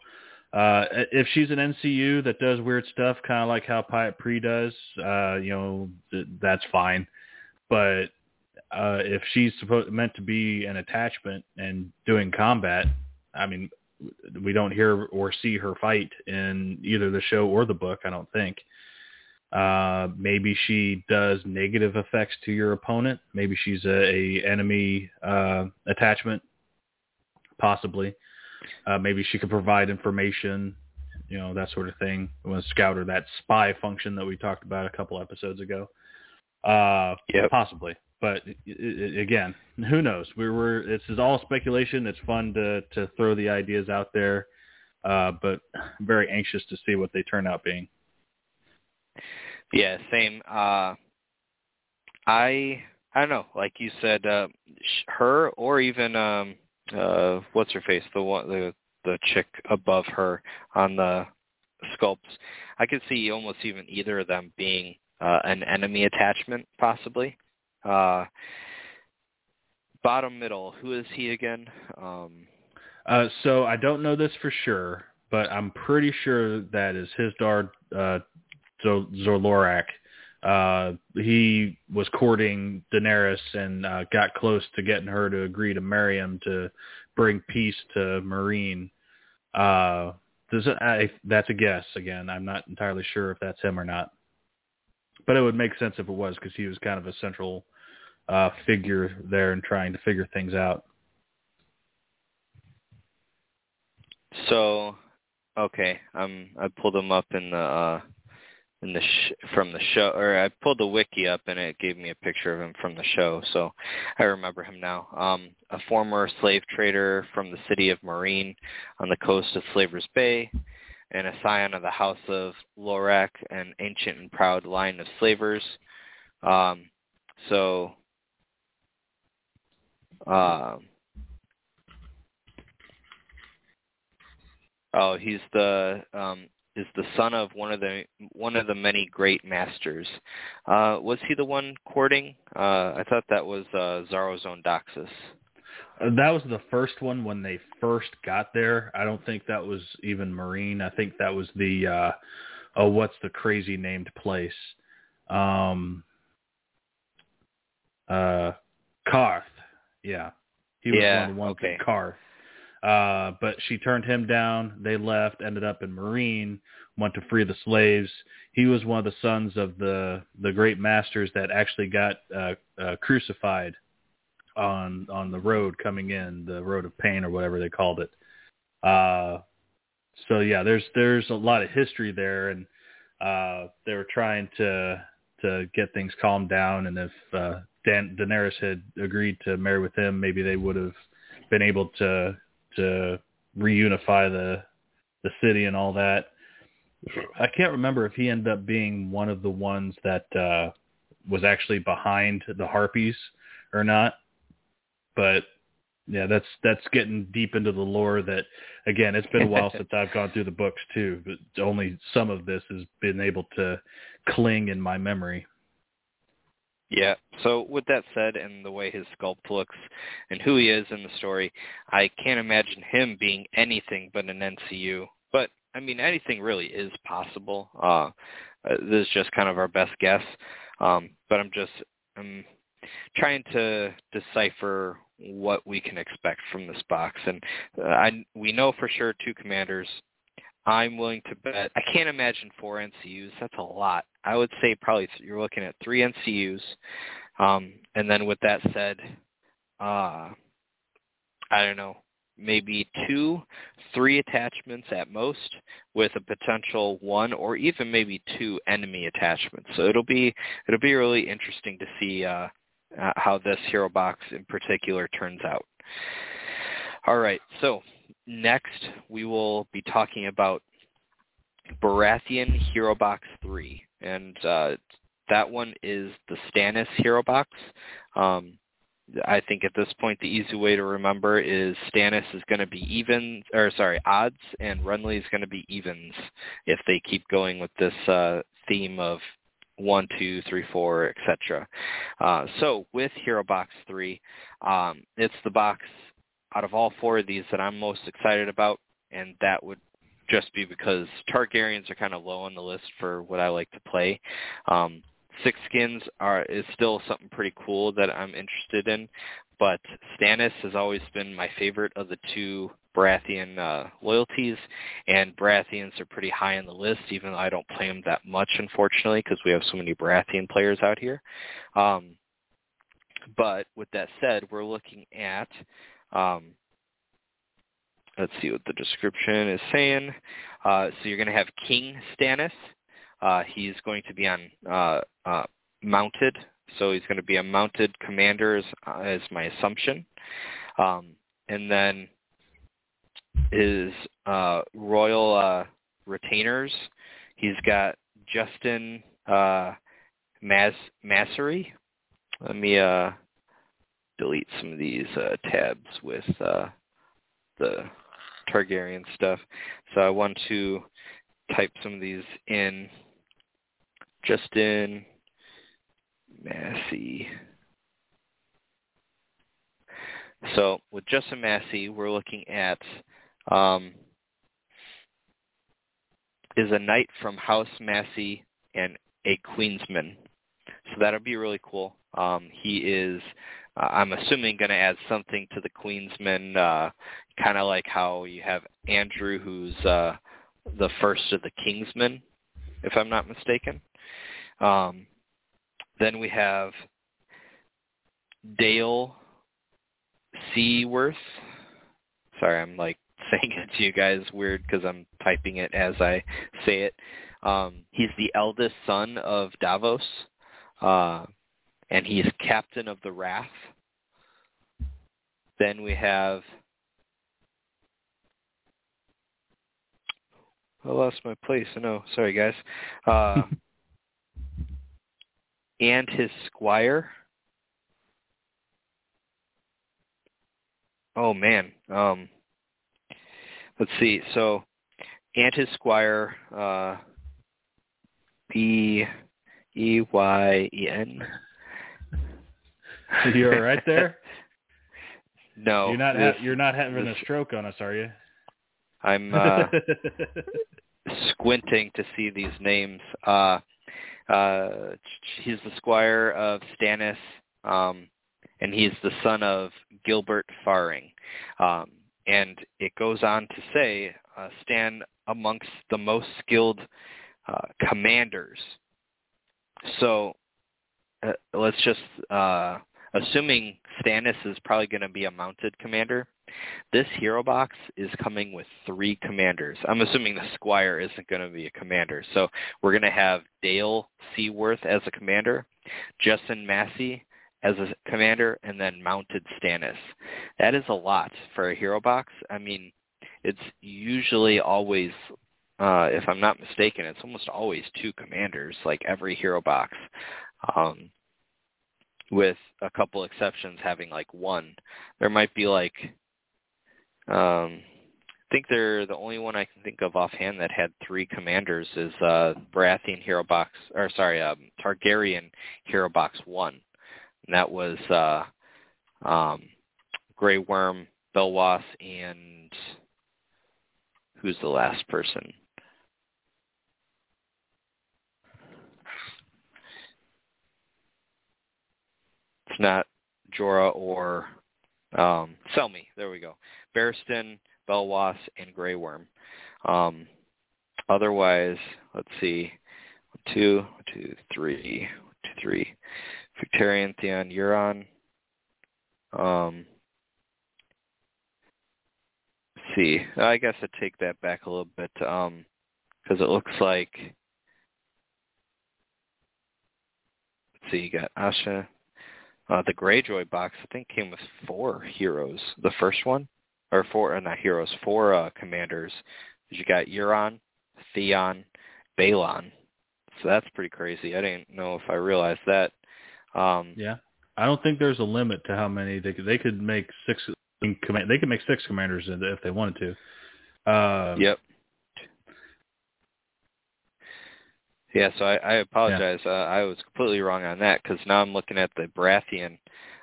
uh, if she's an NCU that does weird stuff, kind of like how Pyat Pree does, uh, you know, th- that's fine. But uh, if she's supposed meant to be an attachment and doing combat, I mean, we don't hear or see her fight in either the show or the book. I don't think. Uh, maybe she does negative effects to your opponent. Maybe she's a, a enemy uh, attachment, possibly. Uh, maybe she could provide information, you know, that sort of thing. When scout or that spy function that we talked about a couple episodes ago. Uh, yep. possibly. But it, it, again, who knows? We were. This is all speculation. It's fun to to throw the ideas out there, uh, but I'm very anxious to see what they turn out being. Yeah, same. Uh, I I don't know. Like you said, uh, her or even um, uh what's her face the one the the chick above her on the sculpts i could see almost even either of them being uh an enemy attachment possibly. Uh bottom middle who is he again? Um uh so i don't know this for sure but i'm pretty sure that is Hizdahr uh zo Loraq uh, he was courting Daenerys and uh, got close to getting her to agree to marry him to bring peace to Meereen. Uh, does I, that's a guess. Again, I'm not entirely sure if that's him or not, but it would make sense if it was because he was kind of a central uh, figure there in trying to figure things out. So, okay, um, I pulled him up in the uh, in the sh- from the show, or I pulled the wiki up and it gave me a picture of him from the show, so I remember him now. Um, a former slave trader from the city of Meereen on the coast of Slaver's Bay, and a scion of the House of Loraq, an ancient and proud line of slavers. Um, so, uh, oh, he's the um, is the son of one of the one of the many great masters. Uh, was he the one courting? Uh, I thought that was uh, own Doxus. Uh, that was the first one when they first got there. I don't think that was even Meereen. I think that was the uh, oh, what's the crazy named place? Um, uh, Qarth. Yeah, he was yeah, one of the ones okay. Qarth. Uh, but she turned him down. They left, ended up in Meereen, went to free the slaves. He was one of the sons of the the great masters that actually got uh, uh, crucified on on the road coming in, the road of pain or whatever they called it. Uh, so yeah, there's there's a lot of history there, and uh, they were trying to to get things calmed down. And if uh, Dan, Daenerys had agreed to marry with him, maybe they would have been able to to reunify the the city and all that. I can't remember if he ended up being one of the ones that uh, was actually behind the harpies or not, but yeah, that's that's getting deep into the lore. That again, it's been a while since I've gone through the books too, but only some of this has been able to cling in my memory. Yeah. So with that said, and the way his sculpt looks and who he is in the story, I can't imagine him being anything but an NCU. But I mean, anything really is possible. Uh, this is just kind of our best guess. Um, but I'm just I'm trying to decipher what we can expect from this box. And uh, I we know for sure two commanders. I'm willing to bet. I can't imagine four NCUs. That's a lot. I would say probably you're looking at three NCUs. Um, and then with that said, uh, I don't know, maybe two, three attachments at most, with a potential one or even maybe two enemy attachments. So it'll be it'll be really interesting to see uh, uh, how this hero box in particular turns out. All right, so next we will be talking about Baratheon Hero Box 3, and uh, that one is the Stannis Hero Box. Um, I think at this point the easy way to remember is Stannis is going to be even, or sorry, odds, and Renly is going to be evens if they keep going with this uh, theme of one, two, three, four, etc. Uh, so with Hero Box 3, um, it's the box out of all four of these that I'm most excited about, and that would just be because Targaryens are kind of low on the list for what I like to play. Um, Six Skins are is still something pretty cool that I'm interested in, but Stannis has always been my favorite of the two Baratheon uh, loyalties, and Baratheons are pretty high on the list, even though I don't play them that much, unfortunately, because we have so many Baratheon players out here. Um, but with that said, we're looking at, um, let's see what the description is saying. Uh, so you're going to have King Stannis. Uh, he's going to be on uh, uh, mounted, so he's going to be a mounted commander, as, as my assumption. Um, and then his uh, royal uh, retainers. He's got Justin uh, Mas- Massery. Let me uh, delete some of these uh, tabs with uh, the Targaryen stuff. So I want to type some of these in. Justin Massey. So with Justin Massey, we're looking at um, is a knight from House Massey and a Queensman. So that'll be really cool. Um, he is, I'm assuming, going to add something to the Queensmen, uh, kind of like how you have Andrew, who's uh, the first of the Kingsmen, if I'm not mistaken. Um, then we have Dale Seaworth. Sorry, I'm like saying it to you guys weird because I'm typing it as I say it. Um, he's the eldest son of Davos, uh, and he's captain of the Wrath. Then we have. I lost my place. No, sorry guys. Uh, and his squire. Oh man. Um, let's see. So, and his squire, uh, B E Y E N. You all right there? no, you're not. this, ha- you're not having this, a stroke on us, are you? I'm uh, squinting to see these names. Uh, uh, he's the squire of Stannis, um, and he's the son of Gilbert Farring. Um, and it goes on to say, uh, stand amongst the most skilled uh, commanders. So uh, let's just, uh, assuming Stannis is probably going to be a mounted commander, this hero box is coming with three commanders. I'm assuming the Squire isn't going to be a commander. So we're going to have Dale Seaworth as a commander, Justin Massey as a commander, and then mounted Stannis. That is a lot for a hero box. I mean, it's usually always, uh, if I'm not mistaken, it's almost always two commanders, like every hero box. Um, with a couple exceptions having like one. There might be like um I think they're the only one I can think of offhand that had three commanders is uh Baratheon Hero Box or sorry, um Targaryen Hero Box one. And that was uh um Grey Worm, Belwas and who's the last person? It's not Jorah or um, Selmy. There we go. Barristan, Belwas, and Grey Worm. Um, otherwise, let's see. Two, two, three, two, three. Victarion, Theon, Euron. Um, see. I guess I take that back a little bit because um, it looks like. See. You got Asha, uh, the Greyjoy box, I think, came with four heroes. The first one, or four, uh, not heroes, four uh, commanders. You got Euron, Theon, Balon. So that's pretty crazy. I didn't know if I realized that. Um, yeah, I don't think there's a limit to how many they could. They could make six. They could make six commanders if they wanted to. Uh, yep. Yeah, so I, I apologize. Yeah. Uh, I was completely wrong on that because now I'm looking at the Baratheon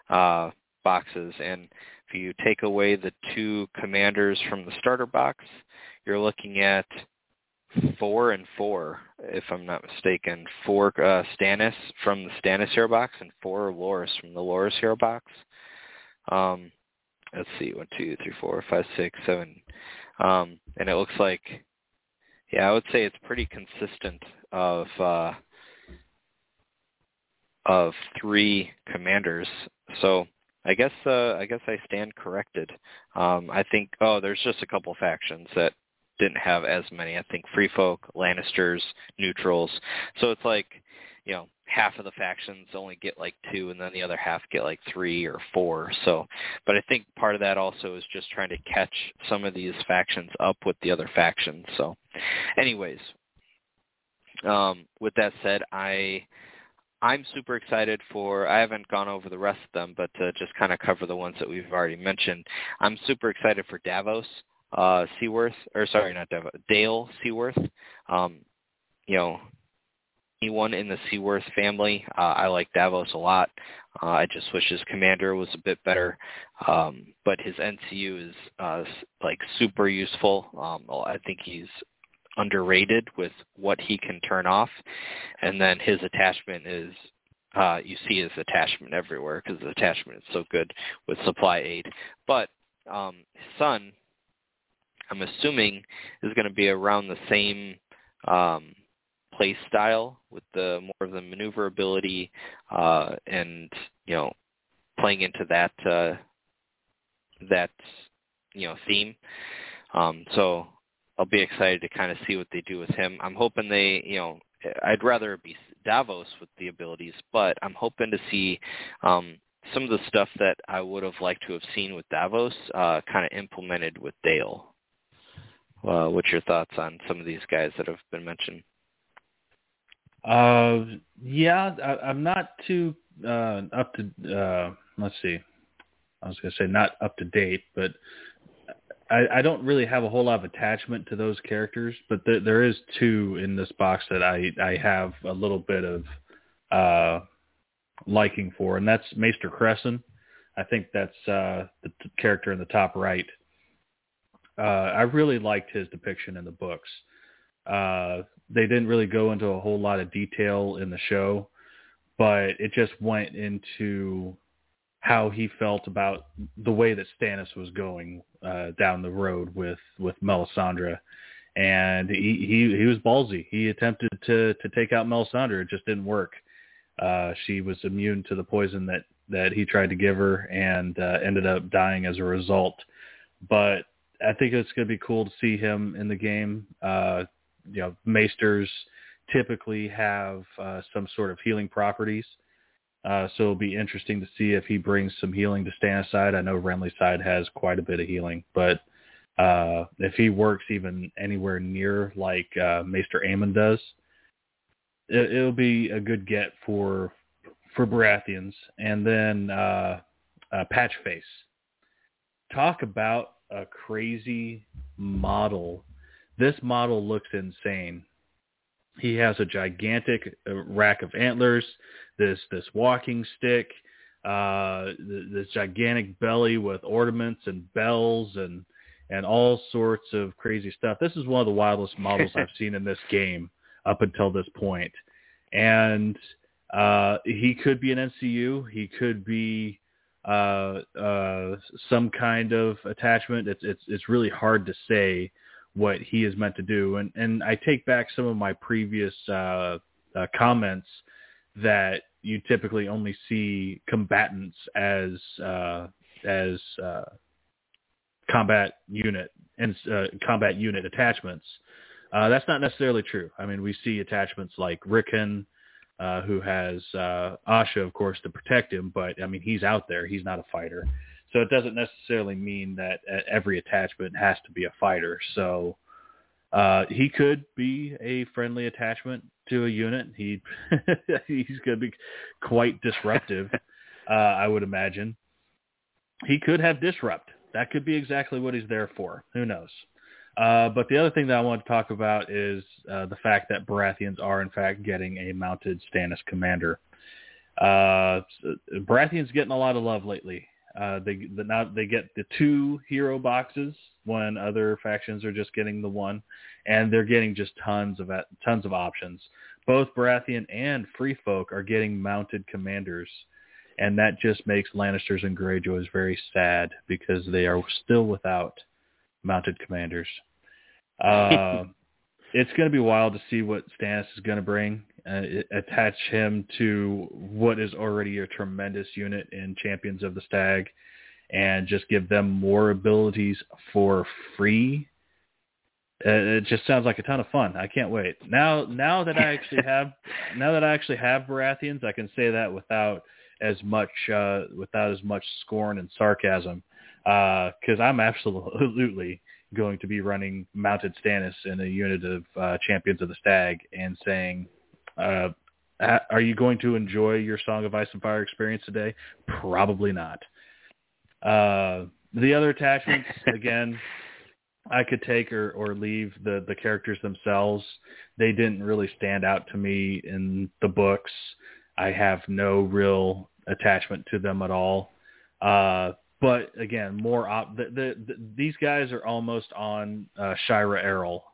uh, boxes, and if you take away the two commanders from the starter box, you're looking at four and four, if I'm not mistaken. Four uh, Stannis from the Stannis hero box and four Loras from the Loras hero box. Um, let's see, one, two, three, four, five, six, seven, um, and it looks like, yeah, I would say it's pretty consistent of uh, of three commanders. So I guess uh, I guess I stand corrected. Um, I think oh, there's just a couple factions that didn't have as many. I think Free Folk, Lannisters, Neutrals. So it's like you know half of the factions only get like two, and then the other half get like three or four. So, but I think part of that also is just trying to catch some of these factions up with the other factions. So, anyways, um, with that said, I I'm super excited for. I haven't gone over the rest of them, but to just kind of cover the ones that we've already mentioned, I'm super excited for Davos uh, Seaworth, or sorry, not Davos, Dale Seaworth. Um, you know, anyone in the Seaworth family. Uh, I like Davos a lot. Uh, I just wish his commander was a bit better, um, but his NCU is uh, like super useful. Um, I think he's underrated with what he can turn off. And then his attachment is uh, you see his attachment everywhere because his attachment is so good with supply aid. But um, his son, I'm assuming, is going to be around the same um, play style with the more of the maneuverability uh, and you know playing into that uh, that you know theme. Um, so I'll be excited to kind of see what they do with him. I'm hoping they, you know, I'd rather be Davos with the abilities, but I'm hoping to see um, some of the stuff that I would have liked to have seen with Davos uh, kind of implemented with Dale. Uh, what's your thoughts on some of these guys that have been mentioned? Uh, yeah, I, I'm not too uh, up to. Uh, let's see. I was going to say not up to date, but I, I don't really have a whole lot of attachment to those characters, but th- there is two in this box that I I have a little bit of uh, liking for, and that's Maester Cressen. I think that's uh, the t- character in the top right. Uh, I really liked his depiction in the books. Uh, they didn't really go into a whole lot of detail in the show, but it just went into how he felt about the way that Stannis was going uh, down the road with with Melisandre, and he, he he was ballsy. He attempted to to take out Melisandre. It just didn't work. Uh, she was immune to the poison that that he tried to give her, and uh, ended up dying as a result. But I think it's going to be cool to see him in the game. Uh, you know, Maesters typically have uh, some sort of healing properties. Uh, so it'll be interesting to see if he brings some healing to Stannis' side. I know Renly's side has quite a bit of healing, but uh, if he works even anywhere near like uh, Maester Aemon does, it, it'll be a good get for for Baratheons, and then uh, uh, Patchface. Talk about a crazy model. This model looks insane. He has a gigantic uh, rack of antlers, this this walking stick, uh, this gigantic belly with ornaments and bells and and all sorts of crazy stuff. This is one of the wildest models I've seen in this game up until this point. And uh, he could be an NCU. He could be uh, uh, some kind of attachment. It's it's it's really hard to say what he is meant to do. And and I take back some of my previous uh, uh, comments that you typically only see combatants as uh, as uh, combat unit and uh, combat unit attachments. Uh, that's not necessarily true. I mean, we see attachments like Rickon, uh, who has uh, Asha, of course, to protect him, but I mean, he's out there. He's not a fighter. So it doesn't necessarily mean that every attachment has to be a fighter. So uh, he could be a friendly attachment to a unit. He he's going to be quite disruptive, uh, I would imagine. He could have disrupt. That could be exactly what he's there for. Who knows? Uh, but the other thing that I want to talk about is uh, the fact that Baratheons are in fact getting a mounted Stannis commander. Uh, Baratheons getting a lot of love lately. Uh, they the, now they get the two hero boxes when other factions are just getting the one, and they're getting just tons of tons of options. Both Baratheon and Free Folk are getting mounted commanders, and that just makes Lannisters and Greyjoys very sad because they are still without mounted commanders. Uh, it's going to be wild to see what Stannis is going to bring. Uh, attach him to what is already a tremendous unit in Champions of the Stag, and just give them more abilities for free. Uh, it just sounds like a ton of fun. I can't wait. Now, now that I actually have, now that I actually have Baratheons, I can say that without as much, uh, without as much scorn and sarcasm, because uh, I'm absolutely going to be running mounted Stannis in a unit of uh, Champions of the Stag and saying, uh, are you going to enjoy your Song of Ice and Fire experience today? Probably not. Uh, the other attachments, again, I could take or, or leave the, the characters themselves. They didn't really stand out to me in the books. I have no real attachment to them at all. Uh, but again, more op- the, the, the, these guys are almost on uh, Shira Errol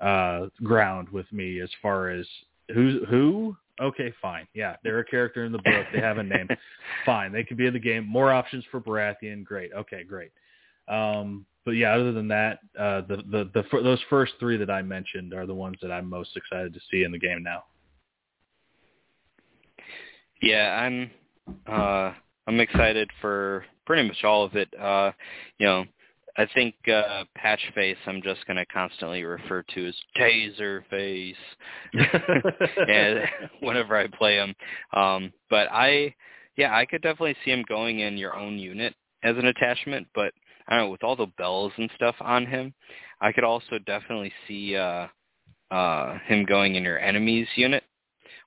uh, ground with me as far as who who. Okay, fine. Yeah, they're a character in the book. They have a name. fine, they could be in the game. More options for Baratheon. Great. Okay, great. Um, but yeah, other than that, uh, the the the for, those first three that I mentioned are the ones that I'm most excited to see in the game now. Yeah, I'm. Uh, I'm excited for pretty much all of it. Uh, you know, I think uh, Patch Face I'm just going to constantly refer to as Taser Face and whenever I play him. Um, but I, yeah, I could definitely see him going in your own unit as an attachment. But I don't know, with all the bells and stuff on him, I could also definitely see uh, uh, him going in your enemy's unit.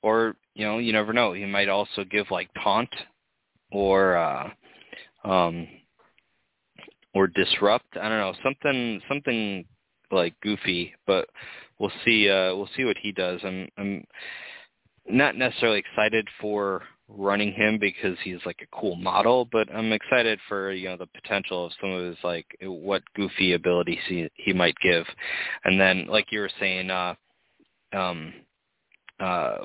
Or, you know, you never know. He might also give like taunt or uh, um, or disrupt. I don't know something something like goofy, but we'll see. Uh, we'll see what he does. I'm I'm not necessarily excited for running him because he's like a cool model, but I'm excited for you know the potential of some of his like what goofy abilities he he might give, and then like you were saying, uh, um, uh,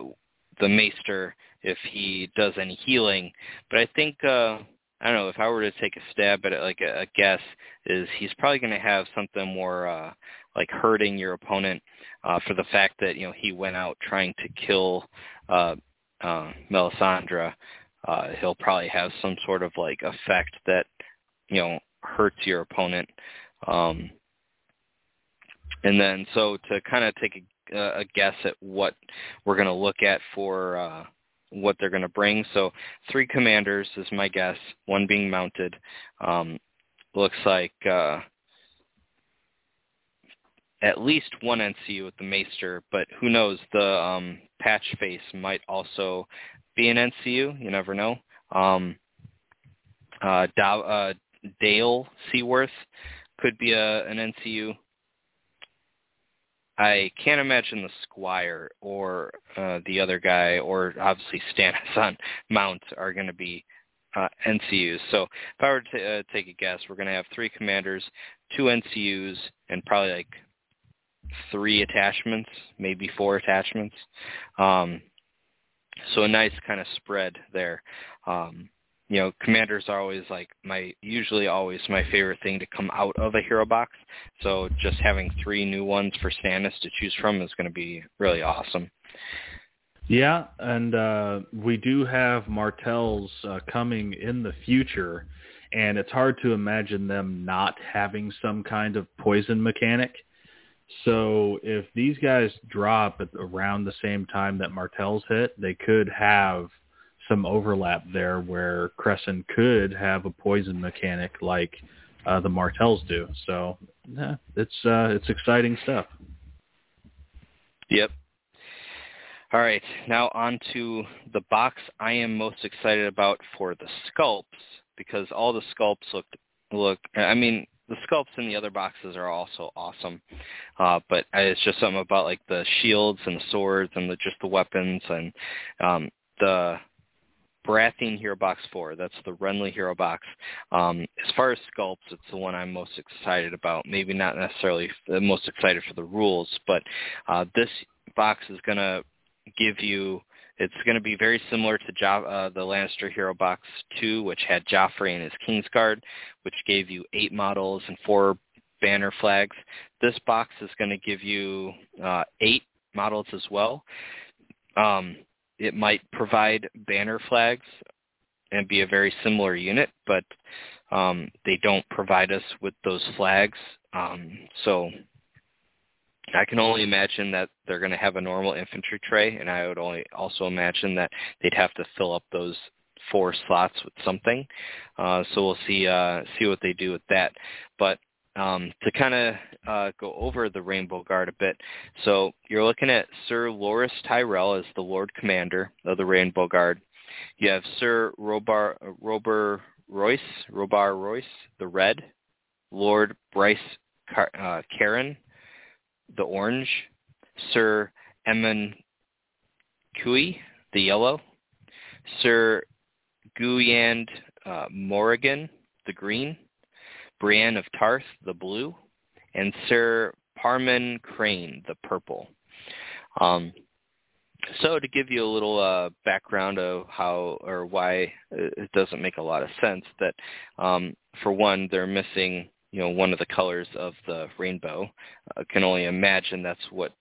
the Maester if he does any healing. But I think uh I don't know if I were to take a stab at it, like a, a guess, is he's probably going to have something more uh, like hurting your opponent uh, for the fact that you know he went out trying to kill uh, uh, Melisandre. Uh, he'll probably have some sort of like effect that you know hurts your opponent. Um, and then so to kind of take a, a guess at what we're going to look at for uh, what they're going to bring. So three commanders is my guess, one being mounted. Um, looks like uh, at least one NCU with the Maester, but who knows? The um, patch face might also be an NCU. You never know. Um, uh, da- uh, Dale Seaworth could be a, an NCU. I can't imagine the Squire or uh, the other guy, or obviously Stannis on Mount are going to be uh, NCUs. So if I were to uh, take a guess, we're going to have three commanders, two NCUs, and probably like three attachments, maybe four attachments. Um, so a nice kind of spread there. Um, you know, commanders are always like my usually always my favorite thing to come out of a hero box. So just having three new ones for Stannis to choose from is going to be really awesome. Yeah, and uh, we do have Martells uh, coming in the future, and it's hard to imagine them not having some kind of poison mechanic. So if these guys drop at around the same time that Martells hit, they could have some overlap there where Cressen could have a poison mechanic like uh, the Martells do. So yeah, it's uh, it's exciting stuff. Yep, all right, now on to the box I am most excited about for the sculpts because all the sculpts look look. I mean, the sculpts in the other boxes are also awesome, uh, but it's just something about like the shields and the swords and the, just the weapons and um, the Baratheon Hero Box 4. That's the Renly Hero Box. Um, as far as sculpts, it's the one I'm most excited about. Maybe not necessarily the most excited for the rules, but uh, this box is going to give you it's going to be very similar to jo- uh, the Lannister Hero Box 2, which had Joffrey and his Kingsguard, which gave you eight models and four banner flags. This box is going to give you uh, eight models as well. Um, it might provide banner flags and be a very similar unit, but um, they don't provide us with those flags. Um, so I can only imagine that they're going to have a normal infantry tray, and I would only also imagine that they'd have to fill up those four slots with something. Uh, so we'll see uh, see what they do with that. But um, to kind of uh, go over the Rainbow Guard a bit, so you're looking at Sir Loras Tyrell as the Lord Commander of the Rainbow Guard. You have Sir Robar Rober Royce, Robar Royce, the Red, Lord Bryce Car- uh, Caron, the orange, Sir Emmon Cuy, the yellow, Sir Guyard uh, Morrigen, the green, Brienne of Tarth, the blue, and Sir Parmen Crane, the purple. Um, so to give you a little uh, background of how or why it doesn't make a lot of sense that um, for one they're missing you know one of the colors of the rainbow. I can only imagine that's what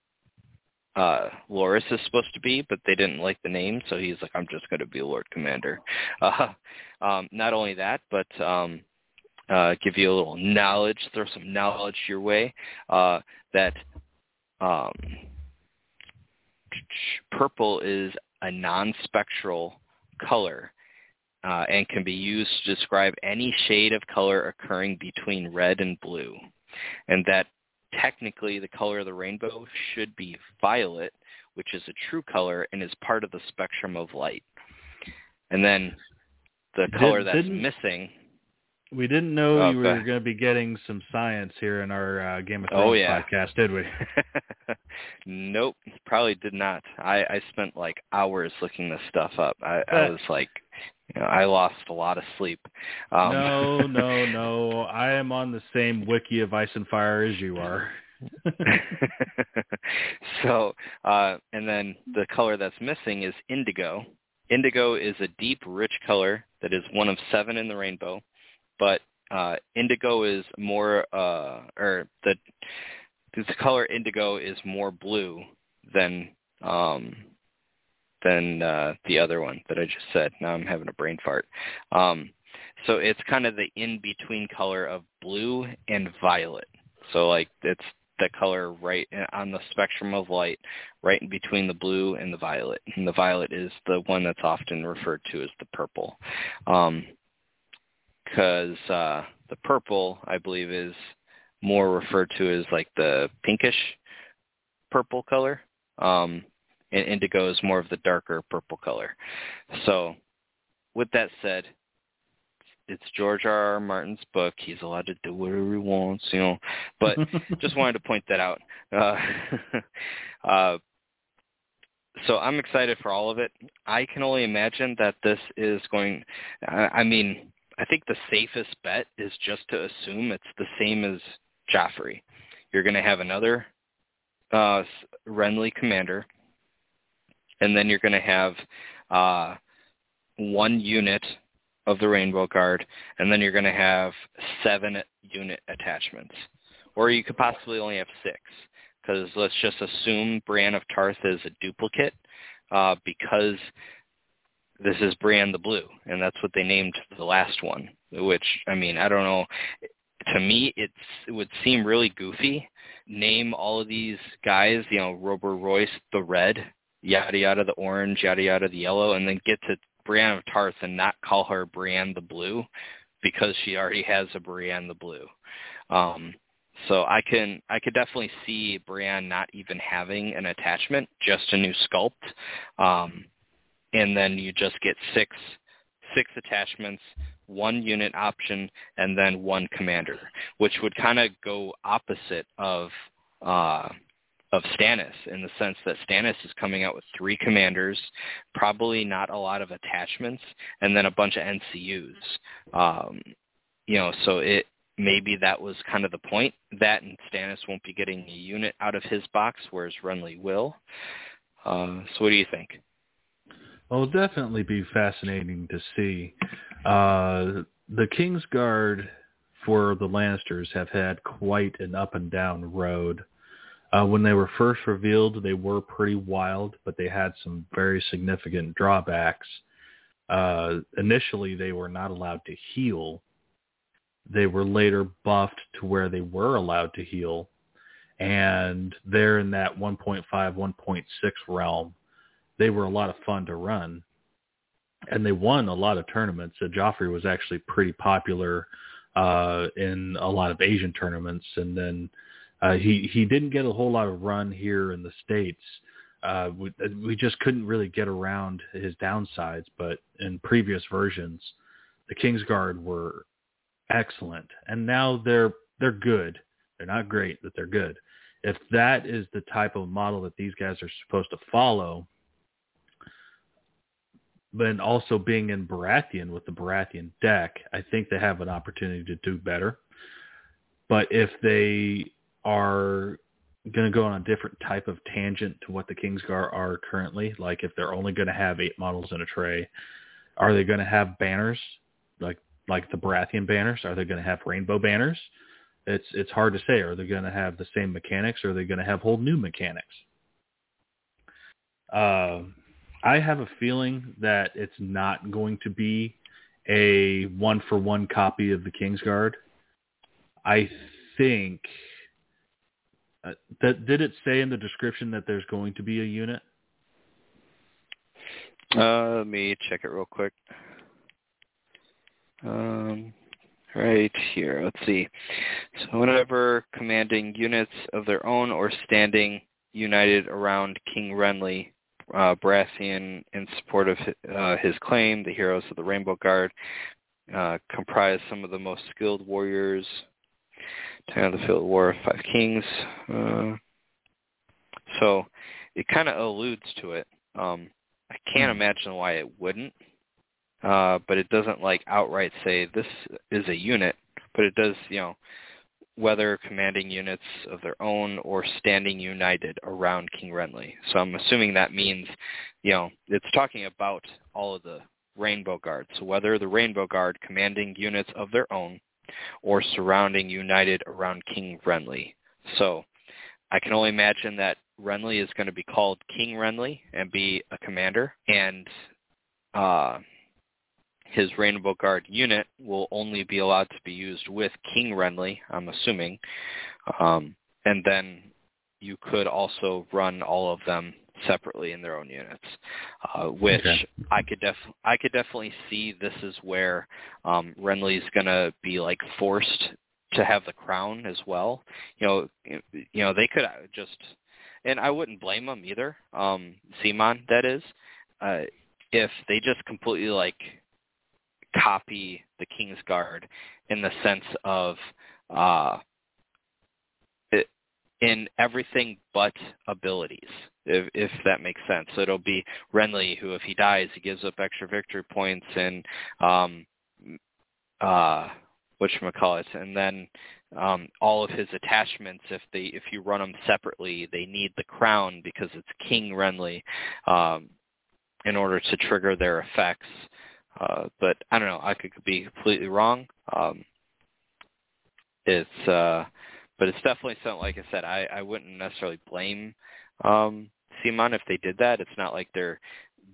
uh Loras is supposed to be, but they didn't like the name, so he's like, I'm just going to be Lord Commander. Uh, um, not only that, but um, uh, give you a little knowledge, throw some knowledge your way. Uh, that um, purple is a non-spectral color uh, and can be used to describe any shade of color occurring between red and blue. And that technically the color of the rainbow should be violet, which is a true color and is part of the spectrum of light. And then the color Did, that's missing. We didn't know you were going to be getting some science here in our uh, Game of oh, Thrones oh, yeah. podcast, did we? nope, probably did not. I, I spent like hours looking this stuff up. I, I was like you know, I lost a lot of sleep. Um, no, no, no. I am on the same wiki of Ice and Fire as you are. so, uh, and then the color that's missing is indigo. Indigo is a deep, rich color that is one of seven in the rainbow, but uh, indigo is more, uh, or the the color indigo is more blue than um, than uh, the other one that I just said. Now I'm having a brain fart. Um, so it's kind of the in-between color of blue and violet. So like it's the color right on the spectrum of light, right in between the blue and the violet. And the violet is the one that's often referred to as the purple. Because uh, the purple, I believe, is more referred to as like the pinkish purple color. Um, and indigo is more of the darker purple color. So with that said, it's George R. R. Martin's book. He's allowed to do whatever he wants, you know. But just wanted to point that out. Uh, uh, so I'm excited for all of it. I can only imagine that this is going. I mean, I think the safest bet is just to assume it's the same as Joffrey. You're going to have another uh, Renly commander, and then you're going to have uh, one unit of the Rainbow Guard, and then you're going to have seven unit attachments. Or you could possibly only have six, because let's just assume Bran of Tarth is a duplicate, uh, because this is Brienne the Blue, and that's what they named the last one. Which I mean, I don't know. To me, it would seem really goofy. Name all of these guys, you know, Robert Royce the red, yada yada the orange, yada yada the yellow, and then get to Brienne of Tarth and not call her Brienne the Blue because she already has a Brienne the Blue. Um, so I can I could definitely see Brienne not even having an attachment, just a new sculpt, um, and then you just get six six attachments, one unit option, and then one commander, which would kind of go opposite of uh, of Stannis in the sense that Stannis is coming out with three commanders, probably not a lot of attachments, and then a bunch of NCUs. Um, you know, so it maybe that was kind of the point. That and Stannis won't be getting a unit out of his box, whereas Renly will. Uh, so what do you think? Well, it'll definitely be fascinating to see. Uh, the Kingsguard for the Lannisters have had quite an up and down road uh, when they were first revealed, they were pretty wild, but they had some very significant drawbacks. Uh, initially, they were not allowed to heal. They were later buffed to where they were allowed to heal. And they're in that 1.5, 1.6 realm. They were a lot of fun to run. And they won a lot of tournaments. Uh, Joffrey was actually pretty popular uh, in a lot of Asian tournaments. And then uh, he he didn't get a whole lot of run here in the states. Uh, we, uh, we just couldn't really get around his downsides. But in previous versions, the Kingsguard were excellent, and now they're they're good. They're not great, but they're good. If that is the type of model that these guys are supposed to follow, then also being in Baratheon with the Baratheon deck, I think they have an opportunity to do better. But if they are going to go on a different type of tangent to what the Kingsguard are currently. Like if they're only going to have eight models in a tray, are they going to have banners like like the Baratheon banners? Are they going to have rainbow banners? It's it's hard to say. Are they going to have the same mechanics? Or are they going to have whole new mechanics? Uh, I have a feeling that it's not going to be a one for one copy of the Kingsguard. I think uh, that, did it say in the description that there's going to be a unit? Uh, let me check it real quick. Um, right here. Let's see. So whenever commanding units of their own or standing united around King Renly, uh, Baratheon, in support of uh, his claim, the heroes of the Rainbow Guard uh, comprise some of the most skilled warriors Ten of the Field War of Five Kings. Uh, so it kind of alludes to it. Um, I can't hmm. imagine why it wouldn't, uh, but it doesn't like outright say this is a unit, but it does, you know, whether commanding units of their own or standing united around King Renly. So I'm assuming that means, you know, it's talking about all of the Rainbow Guard. So whether the Rainbow Guard commanding units of their own or surrounding united around King Renly. So I can only imagine that Renly is going to be called King Renly and be a commander, and uh, his Rainbow Guard unit will only be allowed to be used with King Renly, I'm assuming. Um, and then you could also run all of them separately in their own units, uh, which okay. I could def I could definitely see this is where um, Renly's going to be like forced to have the crown as well. You know, you know they could just, and I wouldn't blame them either. Um, CMON, that is, uh, if they just completely like copy the King's Guard in the sense of uh, in everything but abilities, if, if that makes sense. So it'll be Renly who, if he dies, he gives up extra victory points and um, uh, whatchamacallit, and then um, all of his attachments, if they if you run them separately, they need the crown because it's King Renly um, in order to trigger their effects. Uh, but I don't know. I could be completely wrong. Um, it's uh, but it's definitely something. Like I said, I I wouldn't necessarily blame um, CMON if they did that. It's not like they're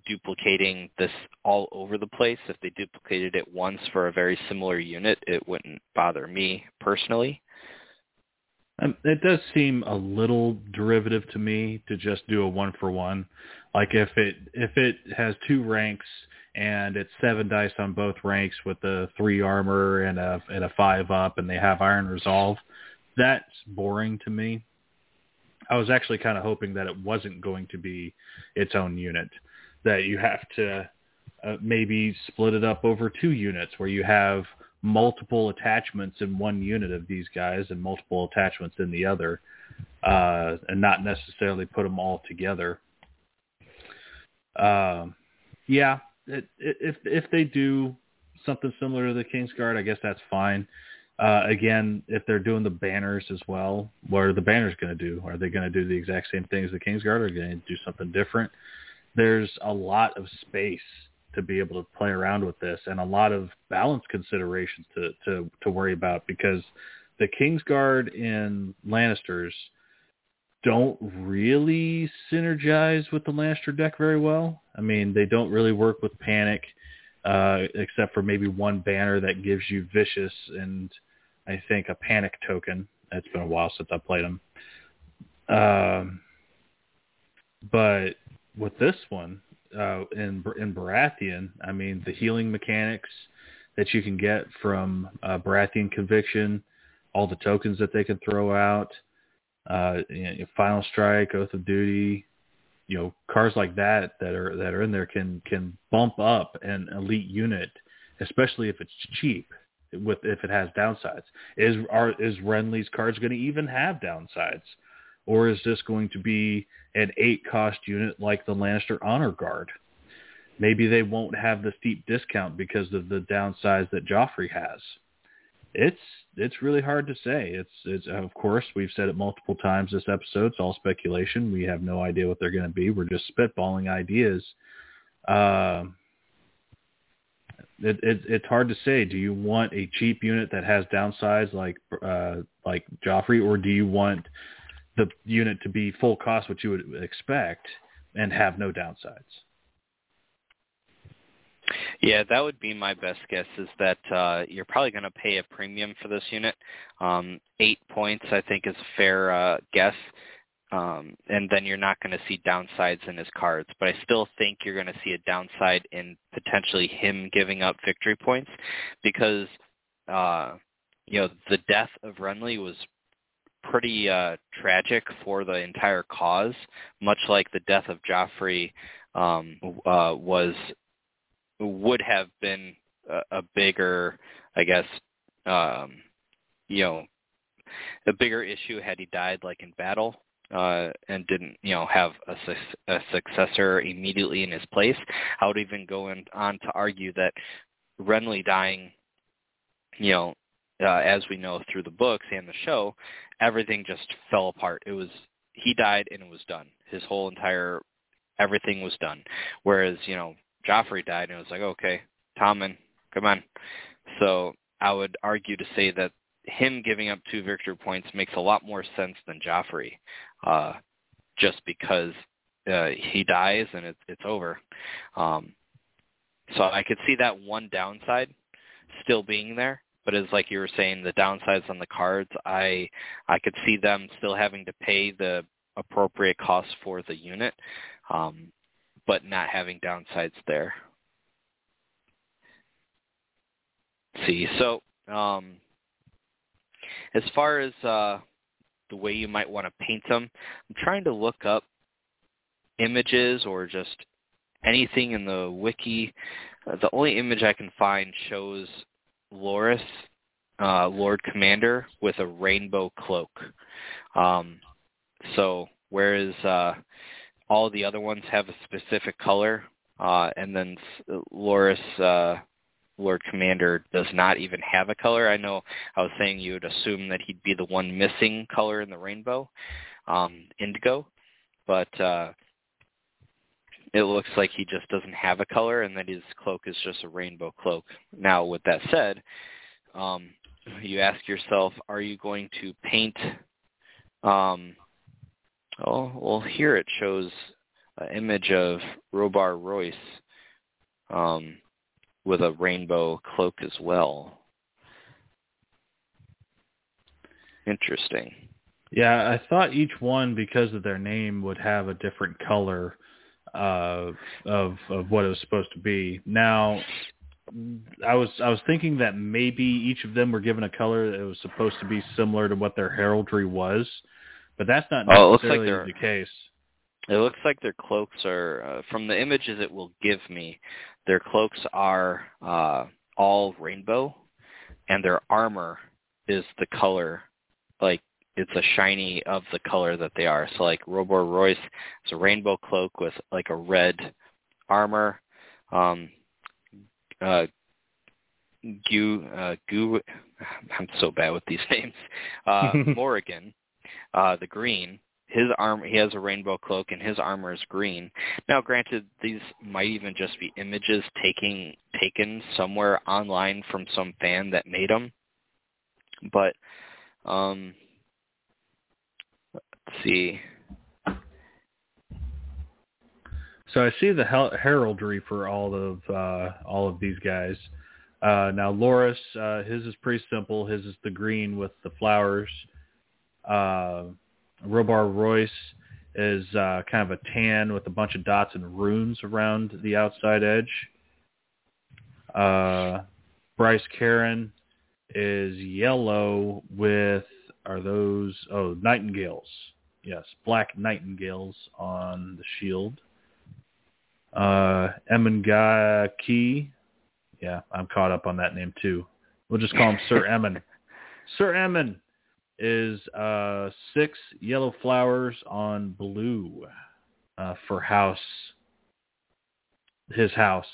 duplicating this all over the place. If they duplicated it once for a very similar unit, it wouldn't bother me personally. Um, it does seem a little derivative to me to just do a one for one. Like if it if it has two ranks and it's seven dice on both ranks with the three armor and a and a five up, and they have Iron Resolve, that's boring to me. I was actually kind of hoping that it wasn't going to be its own unit that you have to uh, maybe split it up over two units where you have multiple attachments in one unit of these guys and multiple attachments in the other, uh, and not necessarily put them all together. Uh, yeah, it, if if they do something similar to the Kingsguard, I guess that's fine. Uh, again, if they're doing the banners as well, what are the banners going to do? Are they going to do the exact same thing as the Kingsguard? Or are they going to do something different? there's a lot of space to be able to play around with this and a lot of balance considerations to, to, to worry about because the Kingsguard in Lannisters don't really synergize with the Lannister deck very well. I mean, they don't really work with Panic, uh, except for maybe one banner that gives you Vicious and I think a Panic token. It's been a while since I played them. Um, but with this one uh, in in Baratheon, I mean the healing mechanics that you can get from uh, Baratheon Conviction, all the tokens that they can throw out, uh, you know, Final Strike, Oath of Duty, you know, cards like that that are that are in there can can bump up an elite unit, especially if it's cheap. With if it has downsides, is are is Renly's cards going to even have downsides? or is this going to be an eight cost unit like the Lannister Honor Guard? Maybe they won't have the steep discount because of the downsides that Joffrey has. It's it's really hard to say. It's it's of course we've said it multiple times this episode. It's all speculation. We have no idea what they're going to be. We're just spitballing ideas. Uh, it, it, it's hard to say. Do you want a cheap unit that has downsides like uh, like Joffrey, or do you want the unit to be full cost, what you would expect, and have no downsides. Yeah, that would be my best guess. Is that uh, you're probably going to pay a premium for this unit. Um, eight points, I think, is a fair uh, guess. Um, and then you're not going to see downsides in his cards. But I still think you're going to see a downside in potentially him giving up victory points because, uh, you know, the death of Renly was pretty uh, tragic for the entire cause, much like the death of Joffrey um, uh, was would have been a, a bigger, I guess, um, you know, a bigger issue had he died like in battle uh, and didn't, you know, have a, a successor immediately in his place. I would even go in, on to argue that Renly dying, you know, uh, as we know through the books and the show, everything just fell apart. It was he died and it was done. His whole entire everything was done. Whereas you know Joffrey died and it was like okay, Tommen, come on. So I would argue to say that him giving up two victory points makes a lot more sense than Joffrey, uh, just because uh, he dies and it's it's over. Um, so I could see that one downside still being there, but as like you were saying, the downsides on the cards, I I could see them still having to pay the appropriate cost for the unit, um, but not having downsides there. Let's see, so um, as far as uh, the way you might want to paint them, I'm trying to look up images or just anything in the wiki. Uh, the only image I can find shows Loras, uh, Lord Commander, with a rainbow cloak. Um, so whereas uh, all the other ones have a specific color, uh, and then Loras uh, Lord Commander does not even have a color. I know I was saying you would assume that he'd be the one missing color in the rainbow, um, indigo, but uh, it looks like he just doesn't have a color and that his cloak is just a rainbow cloak. Now, with that said, um, you ask yourself, are you going to paint? Um, oh, well, here it shows an image of Robar Royce um, with a rainbow cloak as well. Interesting. Yeah, I thought each one, because of their name, would have a different color uh, of of what it was supposed to be. Now, I was I was thinking that maybe each of them were given a color that was supposed to be similar to what their heraldry was, but that's not oh, necessarily like the case. It looks like their cloaks are uh, from the images it will give me. Their cloaks are uh, all rainbow, and their armor is the color like it's a shiny of the color that they are. So like Robar Royce is a rainbow cloak with like a red armor. Um, uh, Gu, uh, Gu, I'm so bad with these names. Uh, Morrigen, uh, the green, his arm, he has a rainbow cloak and his armor is green. Now, granted, these might even just be images taking taken somewhere online from some fan that made them, but um, see. So I see the heraldry for all of uh, all of these guys. Uh, now Loras, uh, his is pretty simple. His is the green with the flowers. Uh, Robar Royce is uh, kind of a tan with a bunch of dots and runes around the outside edge. Uh, Bryce Caron is yellow with are those oh nightingales yes, black nightingales on the shield. Uh, Emmon Key, yeah, I'm caught up on that name too. We'll just call him Sir Emmon. Sir Emmon is uh, six yellow flowers on blue uh, for house, his house.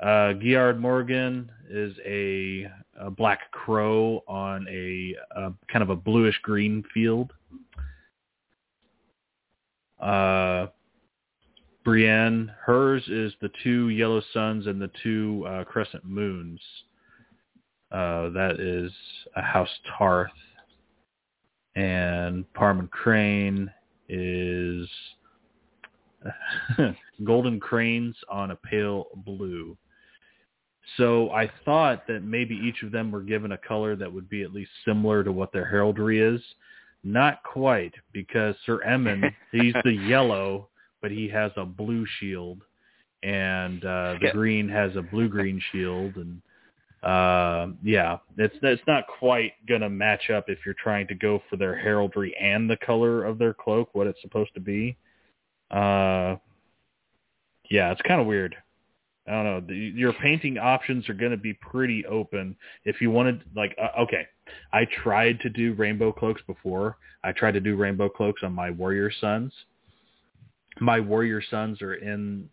Uh, Guyard Morrigen is a, a, black crow on a, a kind of a bluish green field. Uh, Brienne, hers is the two yellow suns and the two uh, crescent moons. Uh, that is a house Tarth. And Parmen Crane is golden cranes on a pale blue. So I thought that maybe each of them were given a color that would be at least similar to what their heraldry is. Not quite, because Sir Emmon, he's the yellow, but he has a blue shield, and uh, the green has a blue-green shield, and uh, yeah, it's it's not quite gonna match up if you're trying to go for their heraldry and the color of their cloak, what it's supposed to be. Uh, yeah, it's kind of weird. I don't know. The, your painting options are going to be pretty open. If you wanted, like, uh, okay, I tried to do rainbow cloaks before. I tried to do rainbow cloaks on my warrior sons. My warrior sons are in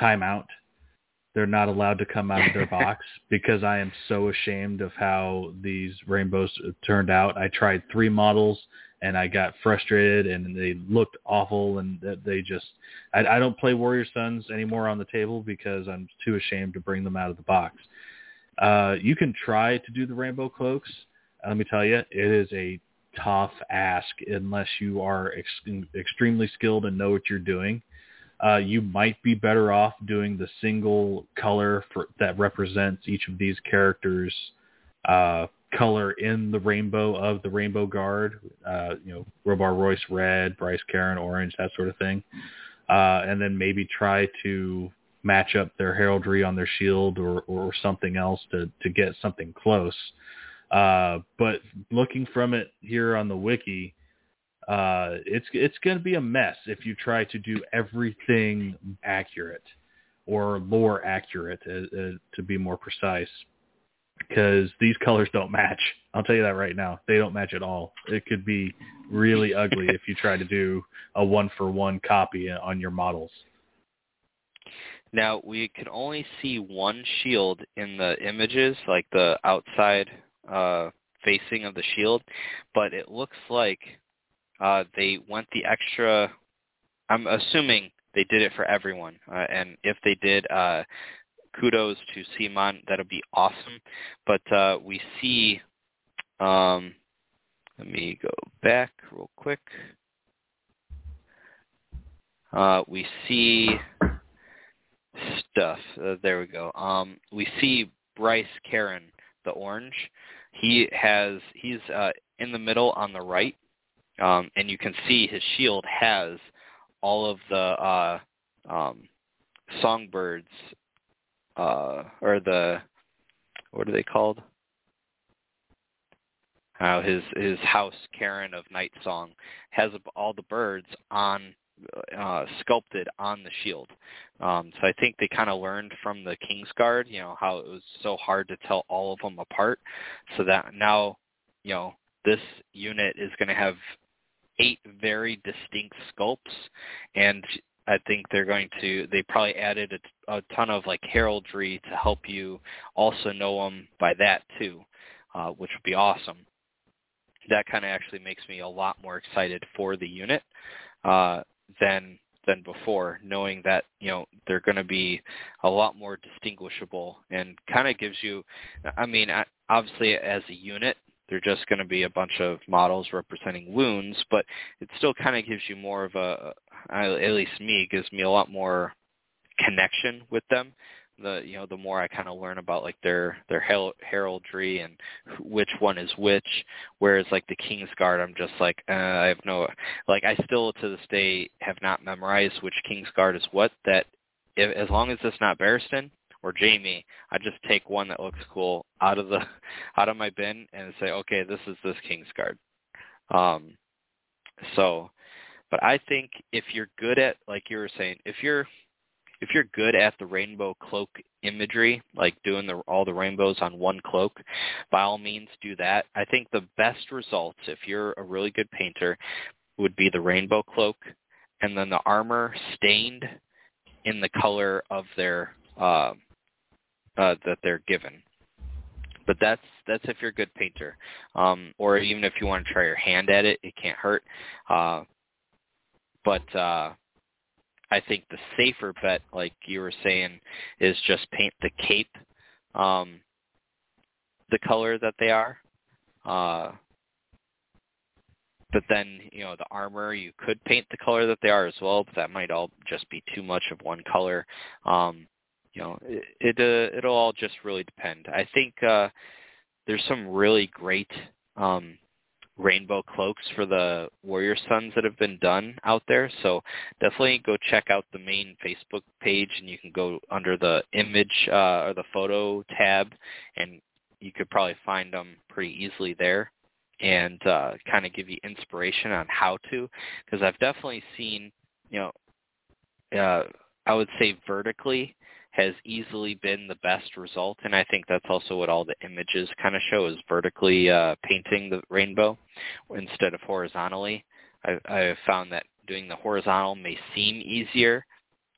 timeout. They're not allowed to come out of their box because I am so ashamed of how these rainbows turned out. I tried three models and I got frustrated and they looked awful and they just I, I don't play Warrior Sons anymore on the table because I'm too ashamed to bring them out of the box. Uh, you can try to do the rainbow cloaks. Let me tell you, it is a tough ask unless you are ex- extremely skilled and know what you're doing. Uh, you might be better off doing the single color for, that represents each of these characters' uh, color in the rainbow of the Rainbow Guard. Uh, you know, Robar Royce red, Bryce Caron orange, that sort of thing. Uh, and then maybe try to match up their heraldry on their shield or, or something else to, to get something close. Uh, but looking from it here on the wiki, uh, it's it's going to be a mess if you try to do everything accurate or lore accurate, uh, uh, to be more precise, because these colors don't match. I'll tell you that right now. They don't match at all. It could be really ugly if you try to do a one for one copy on your models. Now we can only see one shield in the images, like the outside uh, facing of the shield, but it looks like uh, they went the extra. I'm assuming they did it for everyone, uh, and if they did, uh, kudos to CMON. That'll be awesome. But uh, we see. Um, let me go back real quick. Uh, we see stuff. Uh, there we go. Um, we see Bryce Caron, the orange. He has he's uh, in the middle on the right, um, and you can see his shield has all of the uh, um, songbirds uh, or the what are they called? Uh, his his house, Karen of Night Song, has all the birds on uh, sculpted on the shield. Um, so I think they kind of learned from the Kingsguard, you know, how it was so hard to tell all of them apart. So that now, you know, this unit is going to have eight very distinct sculpts, and I think they're going to. They probably added a, a ton of like heraldry to help you also know them by that too, uh, which would be awesome. That kind of actually makes me a lot more excited for the unit. Uh, than than before, knowing that you know they're going to be a lot more distinguishable and kind of gives you. I mean, obviously as a unit, they're just going to be a bunch of models representing wounds, but it still kind of gives you more of a, at least me, gives me a lot more connection with them the you know the more I kind of learn about like their their heraldry and which one is which. Whereas like the King's Guard, I'm just like uh, I have no like I still to this day have not memorized which King's Guard is what. That if, as long as it's not Barristan or Jaime, I just take one that looks cool out of the out of my bin and say, okay, this is this King's Guard. Um, so, but I think if you're good at like you were saying, if you're if you're good at the rainbow cloak imagery, like doing the, all the rainbows on one cloak, by all means do that. I think the best results, if you're a really good painter, would be the rainbow cloak, and then the armor stained in the color of their uh, uh, that they're given. But that's that's if you're a good painter, um, or even if you want to try your hand at it, it can't hurt. Uh, but uh, I think the safer bet, like you were saying, is just paint the cape um, the color that they are. Uh, but then, you know, the armor, you could paint the color that they are as well, but that might all just be too much of one color. Um, you know, it, it uh, it'll all just really depend. I think uh, there's some really great um, rainbow cloaks for the warrior sons that have been done out there. So definitely go check out the main Facebook page and you can go under the image uh, or the photo tab and you could probably find them pretty easily there and uh, kind of give you inspiration on how to because I've definitely seen, you know, uh, I would say vertically has easily been the best result, and I think that's also what all the images kind of show is vertically uh, painting the rainbow instead of horizontally. I, I found that doing the horizontal may seem easier,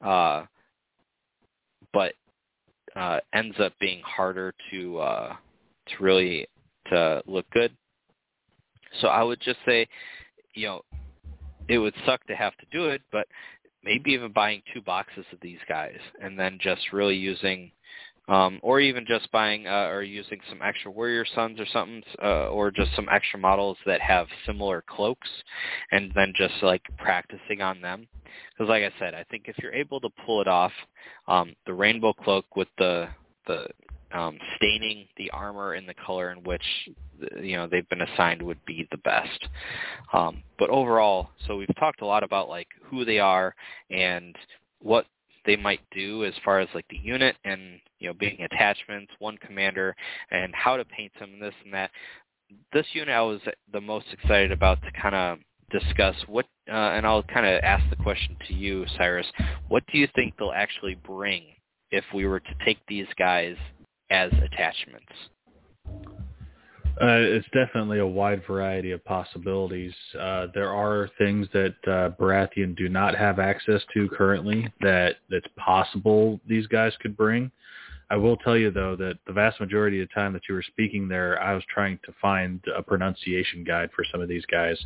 uh, but uh, ends up being harder to uh, to really to look good. So I would just say, you know, it would suck to have to do it, but maybe even buying two boxes of these guys and then just really using um, or even just buying uh, or using some extra warrior sons or something uh, or just some extra models that have similar cloaks and then just like practicing on them. Because like i said i think if you're able to pull it off um, the rainbow cloak with the the um, staining the armor in the color in which you know they've been assigned would be the best. Um, but overall, so we've talked a lot about like who they are and what they might do as far as like the unit and you know being attachments, one commander, and how to paint them, and this and that. This unit I was the most excited about to kind of discuss what, uh, and I'll kind of ask the question to you, Cyrus. What do you think they'll actually bring if we were to take these guys as attachments? Uh, it's definitely a wide variety of possibilities. Uh, there are things that uh, Baratheon do not have access to currently that that's possible these guys could bring. I will tell you though that the vast majority of the time that you were speaking there, I was trying to find a pronunciation guide for some of these guys.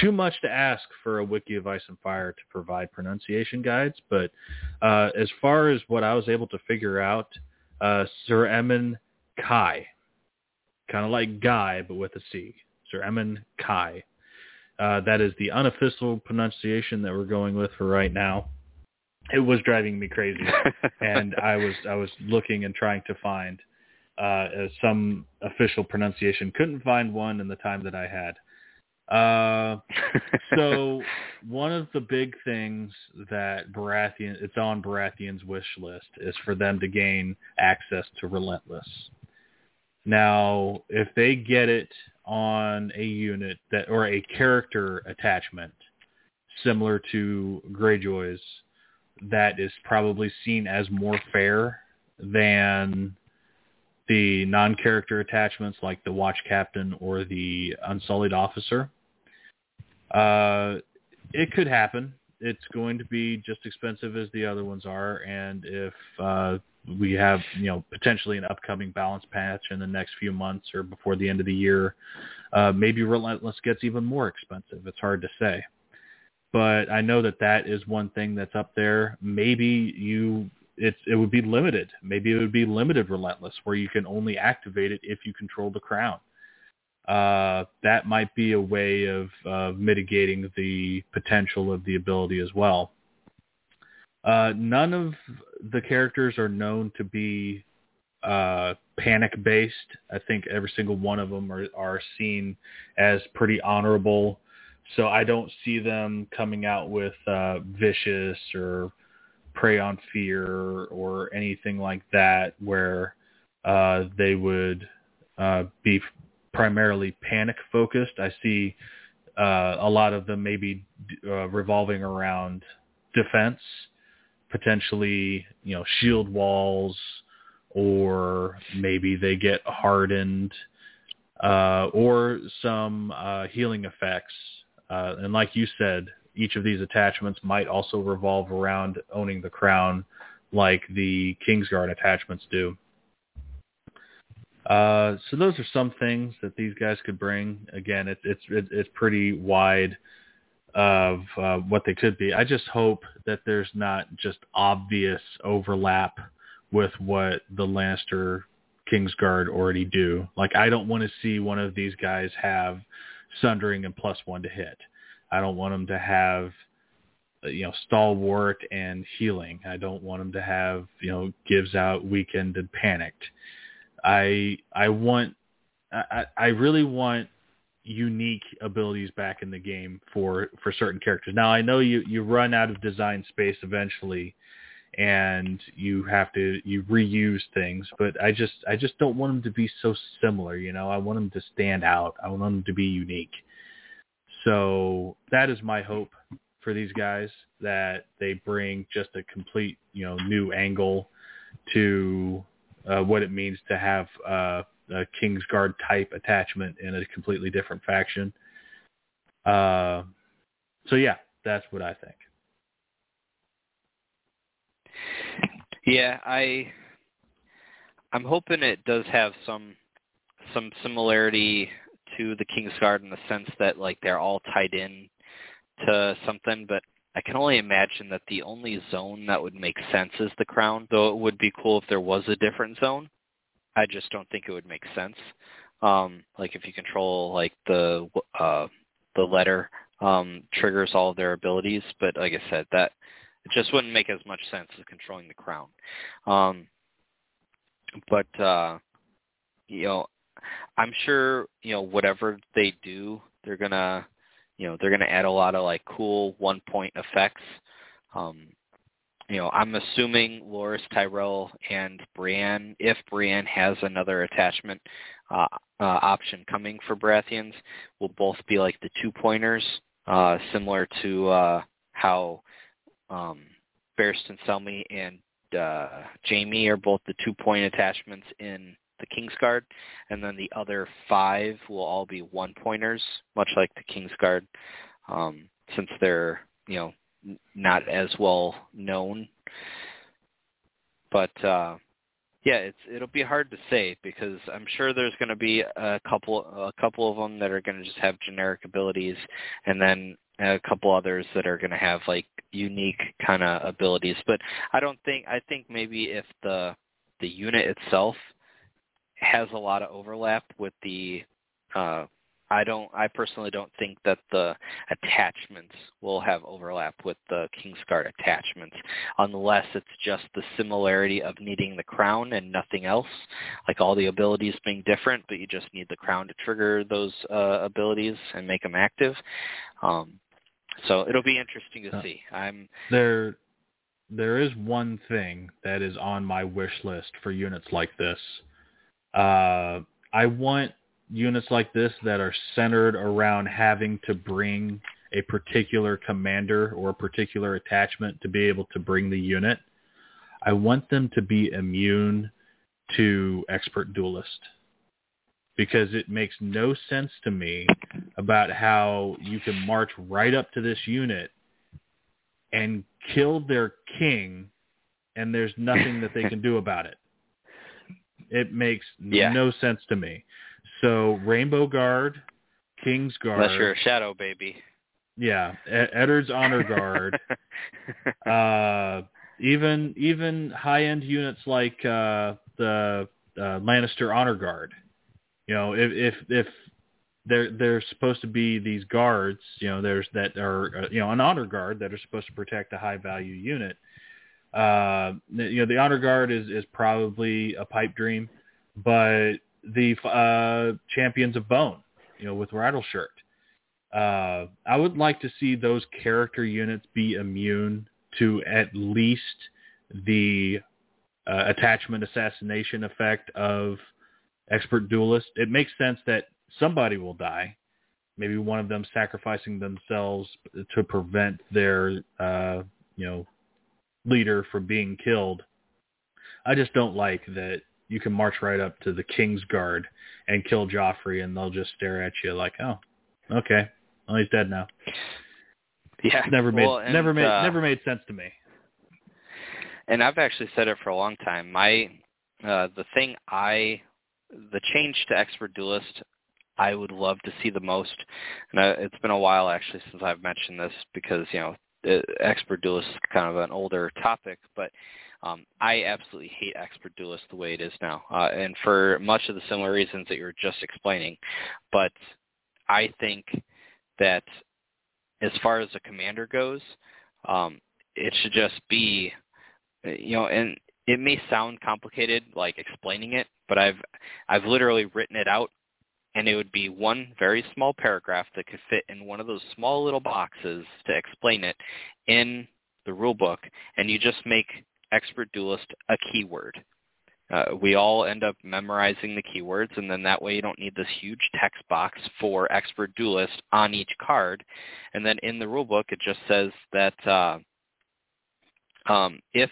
Too much to ask for a wiki of Ice and Fire to provide pronunciation guides, but uh, as far as what I was able to figure out, uh, Sir Emmon Cuy kind of like Guy, but with a C. Sir Emmon Cuy. Uh, that is the unofficial pronunciation that we're going with for right now. It was driving me crazy, and I was I was looking and trying to find uh, some official pronunciation. Couldn't find one in the time that I had. Uh, so one of the big things that Baratheon, it's on Baratheon's wish list, is for them to gain access to Relentless. Now, if they get it on a unit that or a character attachment similar to Greyjoy's, that is probably seen as more fair than the non-character attachments like the watch captain or the unsullied officer. Uh, it could happen. It's going to be just expensive as the other ones are, and if uh, we have you know potentially an upcoming balance patch in the next few months or before the end of the year. Uh, maybe Relentless gets even more expensive. It's hard to say, but I know that that is one thing that's up there. Maybe you it's it would be limited. Maybe it would be limited Relentless where you can only activate it if you control the crown. Uh, that might be a way of mitigating the potential of the ability as well. Uh, none of the characters are known to be uh, panic based. I think every single one of them are, are seen as pretty honorable. So I don't see them coming out with uh, vicious or prey on fear or anything like that where uh, they would uh, be primarily panic focused. I see uh, a lot of them maybe uh, revolving around defense potentially, you know, shield walls or maybe they get hardened uh, or some uh, healing effects. Uh, and like you said, each of these attachments might also revolve around owning the crown like the Kingsguard attachments do. Uh, so those are some things that these guys could bring. Again, it, it's it, it's pretty wide of uh, what they could be. I just hope that there's not just obvious overlap with what the Lannister Kingsguard already do. Like I don't want to see one of these guys have sundering and plus one to hit. I don't want them to have you know stalwart and healing. I don't want them to have you know gives out weakened and panicked. I I want I I really want unique abilities back in the game for for certain characters. Now I know you you run out of design space eventually and you have to you reuse things, but I just I just don't want them to be so similar, you know. I want them to stand out. I want them to be unique. So that is my hope for these guys that they bring just a complete, you know, new angle to uh, what it means to have uh, a Kingsguard type attachment in a completely different faction. Uh, so yeah, that's what I think. Yeah, I I'm hoping it does have some some similarity to the Kingsguard in the sense that like they're all tied in to something, but I can only imagine that the only zone that would make sense is the crown, though it would be cool if there was a different zone. I just don't think it would make sense. Um, like if you control like the uh, the letter um, triggers all of their abilities, but like I said, that it just wouldn't make as much sense as controlling the crown. Um, but uh, you know, I'm sure you know whatever they do, they're gonna you know they're gonna add a lot of like cool one point effects. Um, you know, I'm assuming Loras Tyrell and Brienne, if Brienne has another attachment uh, uh, option coming for Baratheons, will both be like the two pointers, uh, similar to uh, how um, Barristan Selmy and uh, Jaime are both the two point attachments in the Kingsguard, and then the other five will all be one pointers, much like the Kingsguard, um, since they're you know not as well known. But uh, yeah, it's it'll be hard to say because I'm sure there's going to be a couple a couple of them that are going to just have generic abilities, and then a couple others that are going to have like unique kind of abilities. But I don't think I think maybe if the the unit itself has a lot of overlap with the uh, I don't. I personally don't think that the attachments will have overlap with the Kingsguard attachments, unless it's just the similarity of needing the crown and nothing else, like all the abilities being different, but you just need the crown to trigger those uh, abilities and make them active. Um, so it'll be interesting to see. I'm there. There is one thing that is on my wish list for units like this. Uh, I want units like this that are centered around having to bring a particular commander or a particular attachment to be able to bring the unit, I want them to be immune to expert duelist because it makes no sense to me about how you can march right up to this unit and kill their king and there's nothing that they can do about it. It makes yeah. no sense to me. So Rainbow Guard, King's Guard. Unless you're a Shadow Baby. Yeah, Eddard's Honor Guard. uh, even even high end units like uh, the uh, Lannister Honor Guard. You know, if if if they're they're supposed to be these guards, you know, there's that are uh, you know an honor guard that are supposed to protect a high value unit. Uh, you know, the honor guard is is probably a pipe dream, but the uh, Champions of Bone, you know, with Rattleshirt. Uh, I would like to see those character units be immune to at least the uh, attachment assassination effect of expert duelist. It makes sense that somebody will die. Maybe one of them sacrificing themselves to prevent their, uh, you know, leader from being killed. I just don't like that you can march right up to the King's Guard and kill Joffrey, and they'll just stare at you like, "Oh, okay, well he's dead now." Yeah, never made well, and, never made uh, never made sense to me. And I've actually said it for a long time. My uh, the thing I the change to expert duelist I would love to see the most, and I, it's been a while actually since I've mentioned this because you know expert duelist is kind of an older topic, but um, I absolutely hate expert duelist the way it is now, uh, and for much of the similar reasons that you were just explaining. But I think that as far as the commander goes, um, it should just be, you know, and it may sound complicated, like explaining it, but I've I've literally written it out, and it would be one very small paragraph that could fit in one of those small little boxes to explain it in the rule book, and you just make expert duelist a keyword. Uh, we all end up memorizing the keywords, and then that way you don't need this huge text box for expert duelist on each card. And then in the rulebook, it just says that uh, um, if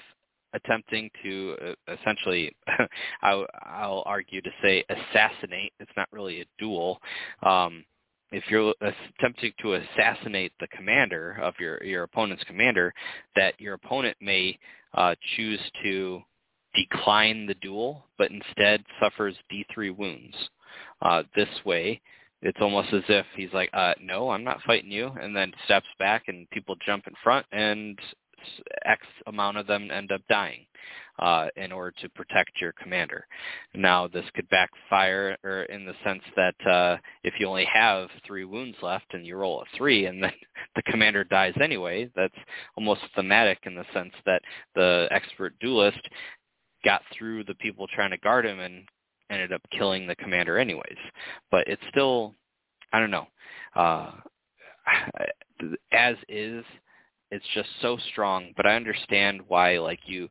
attempting to uh, essentially, I'll, I'll, argue to say assassinate, it's not really a duel. Um, if you're attempting to assassinate the commander of your, your opponent's commander, that your opponent may uh, choose to decline the duel, but instead suffers D3 wounds. Uh, this way, it's almost as if he's like, uh, no, I'm not fighting you, and then steps back and people jump in front and X amount of them end up dying uh, in order to protect your commander. Now, this could backfire or in the sense that uh, if you only have three wounds left and you roll a three and then the commander dies anyway, that's almost thematic in the sense that the expert duelist got through the people trying to guard him and ended up killing the commander anyways. But it's still, I don't know, uh, as is, it's just so strong. But I understand why like you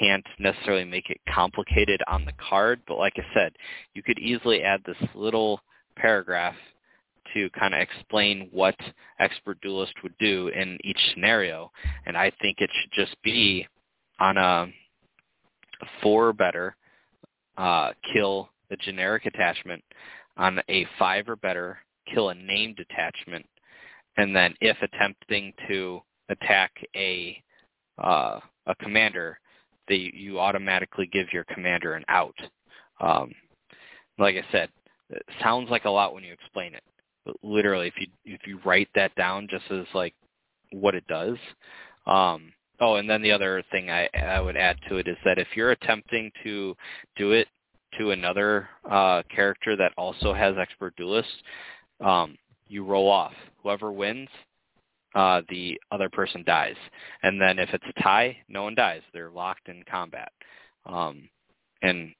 can't necessarily make it complicated on the card. But like I said, you could easily add this little paragraph to kind of explain what expert duelist would do in each scenario. And I think it should just be on a four or better, uh, kill a generic attachment. On a five or better, kill a named attachment. And then if attempting to attack a uh, a commander, you automatically give your commander an out. Um, like I said, it sounds like a lot when you explain it, but literally, if you if you write that down just as like what it does. Um, oh, and then the other thing I, I would add to it is that if you're attempting to do it to another uh, character that also has expert duelist, um, you roll off. Whoever wins, uh, the other person dies. And then if it's a tie, no one dies. They're locked in combat. Um, and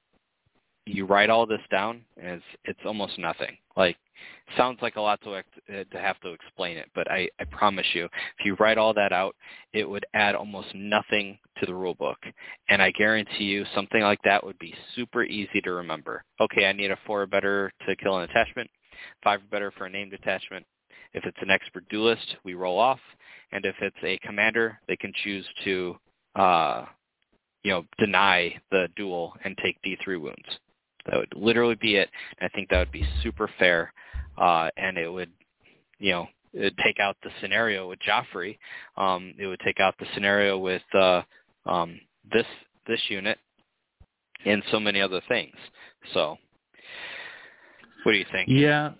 you write all this down, and it's it's almost nothing. Like sounds like a lot to to have to explain it, but I I promise you, if you write all that out, it would add almost nothing to the rule book. And I guarantee you, something like that would be super easy to remember. Okay, I need a four better to kill an attachment, five better for a named attachment. If it's an expert duelist, we roll off, and if it's a commander, they can choose to. Uh, you know, deny the duel and take D3 wounds. That would literally be it. I think that would be super fair, uh, and it would, you know, take out the scenario with Joffrey. Um, it would take out the scenario with uh, um, this this unit and so many other things. So, what do you think? Yeah,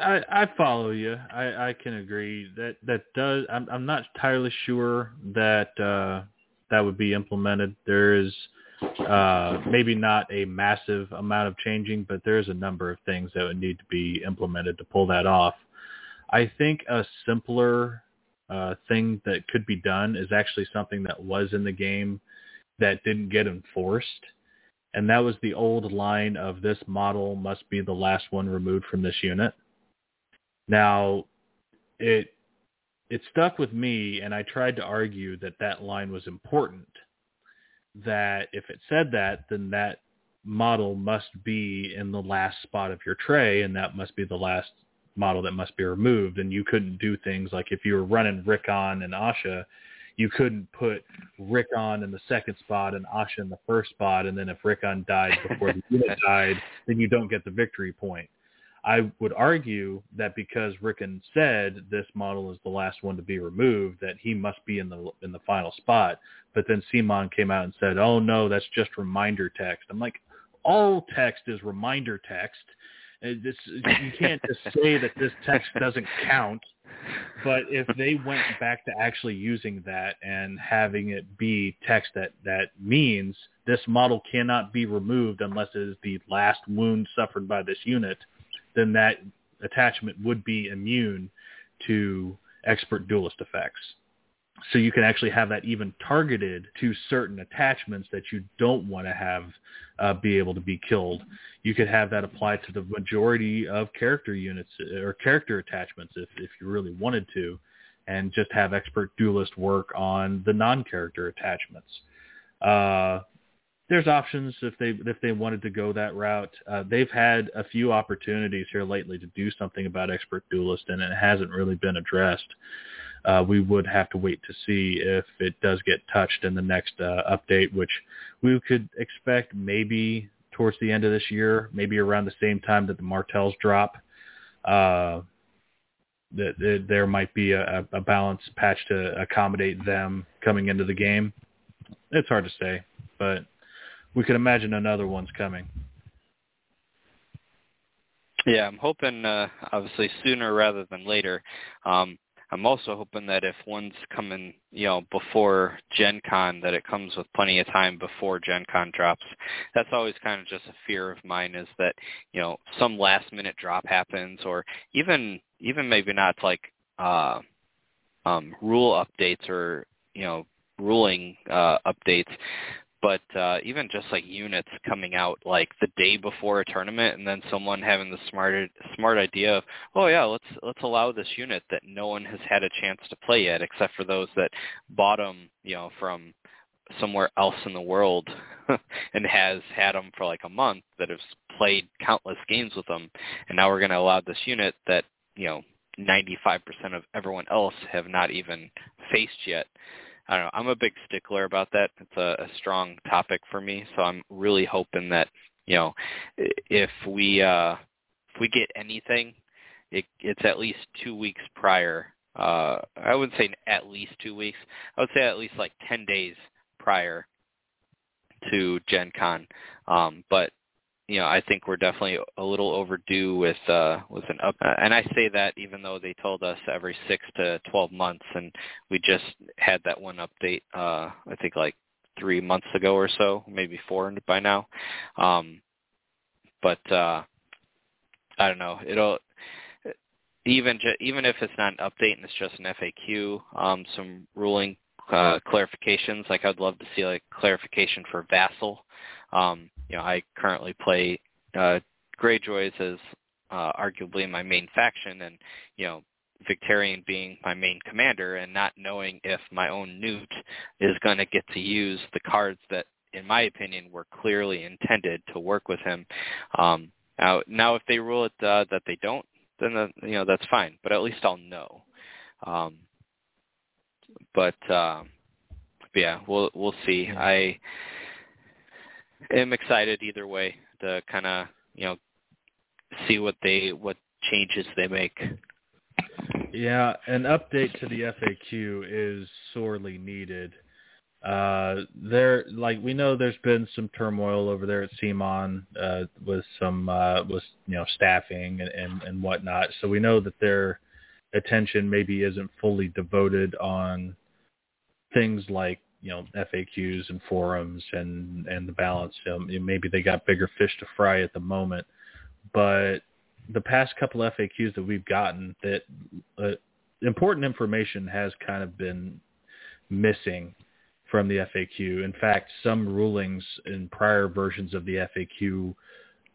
I, I follow you. I, I can agree that that does. I'm, I'm not entirely sure that uh, that would be implemented. There is uh, maybe not a massive amount of changing, but there's a number of things that would need to be implemented to pull that off. I think a simpler uh, thing that could be done is actually something that was in the game that didn't get enforced. And that was the old line of this model must be the last one removed from this unit. Now, it it stuck with me, and I tried to argue that that line was important that if it said that, then that model must be in the last spot of your tray, and that must be the last model that must be removed. And you couldn't do things like if you were running Rickon and Asha, you couldn't put Rickon in the second spot and Asha in the first spot, and then if Rickon died before the unit died, then you don't get the victory point. I would argue that because Rickon said this model is the last one to be removed, that he must be in the in the final spot. But then CMON came out and said, "Oh no, that's just reminder text." I'm like, all text is reminder text. This, you can't just say that this text doesn't count. But if they went back to actually using that and having it be text that that means this model cannot be removed unless it is the last wound suffered by this unit then that attachment would be immune to expert duelist effects. So you can actually have that even targeted to certain attachments that you don't want to have uh, be able to be killed. You could have that applied to the majority of character units uh, or character attachments if, if you really wanted to, and just have expert duelist work on the non-character attachments. Uh, there's options if they if they wanted to go that route. Uh, they've had a few opportunities here lately to do something about expert duelist, and it hasn't really been addressed. Uh, we would have to wait to see if it does get touched in the next uh, update, which we could expect maybe towards the end of this year, maybe around the same time that the Martells drop. Uh, that, that there might be a, a balance patch to accommodate them coming into the game. It's hard to say, but we could imagine another one's coming. Yeah, I'm hoping uh, obviously sooner rather than later. Um, I'm also hoping that if one's coming, you know, before Gen Con, that it comes with plenty of time before Gen Con drops. That's always kind of just a fear of mine is that, you know, some last minute drop happens or even even maybe not like uh um rule updates or, you know, ruling uh updates, but uh, even just like units coming out like the day before a tournament, and then someone having the smart smart idea of, oh yeah, let's let's allow this unit that no one has had a chance to play yet, except for those that bought them, you know, from somewhere else in the world and has had them for like a month that has played countless games with them and now we're going to allow this unit that you know 95% of everyone else have not even faced yet I don't know. I'm a big stickler about that. It's a, a strong topic for me, so I'm really hoping that you know if we uh, if we get anything, it, it's at least two weeks prior. Uh, I wouldn't say at least two weeks. I would say at least like ten days prior to Gen Con. Um, but you know, I think we're definitely a little overdue with uh, with an up. And I say that even though they told us every six to twelve months, and we just had that one update. Uh, I think like three months ago or so, maybe four by now. Um, but uh, I don't know. It'll even ju- even if it's not an update and it's just an FAQ, um, some ruling uh, clarifications. Like I'd love to see like clarification for Vassal. Um, you know, I currently play uh, Greyjoys as uh, arguably my main faction, and you know, Victarion being my main commander, and not knowing if my own Newt is going to get to use the cards that, in my opinion, were clearly intended to work with him. Um, now, now if they rule it uh, that they don't, then the, you know that's fine. But at least I'll know. Um, but, uh, but yeah, we'll we'll see. I am excited either way to kind of you know see what they what changes they make. Yeah, an update to the FAQ is sorely needed. Uh, there, like we know, there's been some turmoil over there at CMON uh, with some uh, with you know staffing and, and and whatnot. So we know that their attention maybe isn't fully devoted on things like you know FAQs and forums and and the balance. Um, maybe they got bigger fish to fry at the moment, but the past couple FAQs that we've gotten, that uh, important information has kind of been missing from the FAQ. In fact, some rulings in prior versions of the FAQ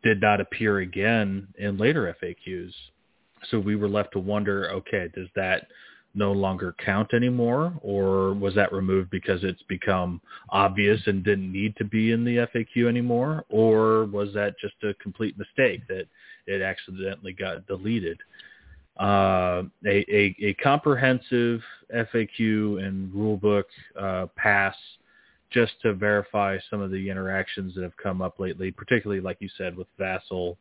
did not appear again in later FAQs. So we were left to wonder, okay, does that no longer count anymore, or was that removed because it's become obvious and didn't need to be in the FAQ anymore, or was that just a complete mistake that it accidentally got deleted? Uh, a, a, a, comprehensive FAQ and rulebook uh, pass just to verify some of the interactions that have come up lately, particularly like you said with Vassal.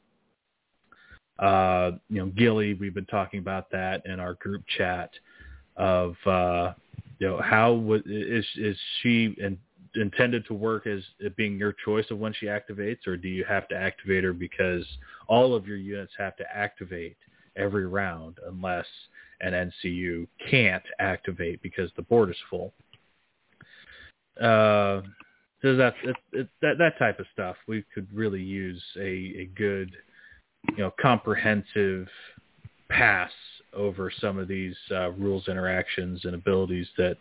Uh, you know, Gilly, we've been talking about that in our group chat of uh, you know how is is she in, intended to work as it being your choice of when she activates, or do you have to activate her because all of your units have to activate every round unless an NCU can't activate because the board is full? Uh, so that, it, it, that that type of stuff, we could really use a, a good, you know, comprehensive pass over some of these uh, rules, interactions, and abilities that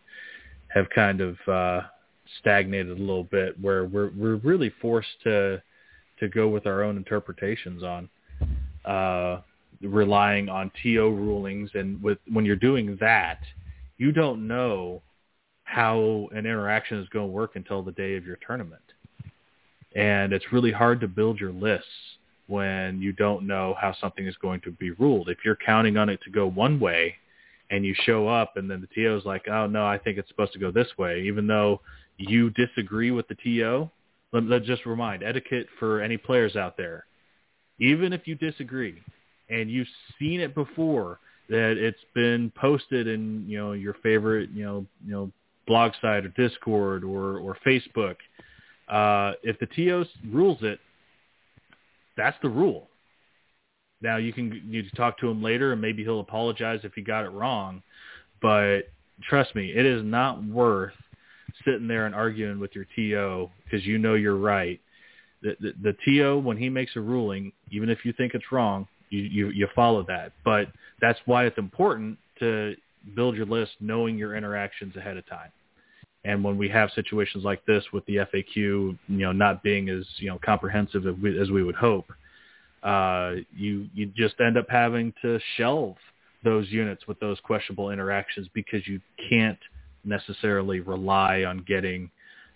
have kind of uh, stagnated a little bit, where we're we're really forced to to go with our own interpretations on, uh, relying on TO rulings, and with when you're doing that, you don't know how an interaction is going to work until the day of your tournament, and it's really hard to build your lists when you don't know how something is going to be ruled. If you're counting on it to go one way and you show up and then the TO is like, oh, no, I think it's supposed to go this way, even though you disagree with the TO, let, let's just remind, etiquette for any players out there, even if you disagree and you've seen it before that it's been posted in, you know, your favorite, you know, you know, blog site or Discord or, or Facebook, uh, if the TO rules it, that's the rule. Now you can you can talk to him later and maybe he'll apologize if he got it wrong, but trust me, it is not worth sitting there and arguing with your TO because you know you're right. The, the, the TO when he makes a ruling, even if you think it's wrong, you, you you follow that. But that's why it's important to build your list knowing your interactions ahead of time. And when we have situations like this with the FAQ, you know, not being as you know comprehensive as we, as we would hope, uh, you you just end up having to shelve those units with those questionable interactions because you can't necessarily rely on getting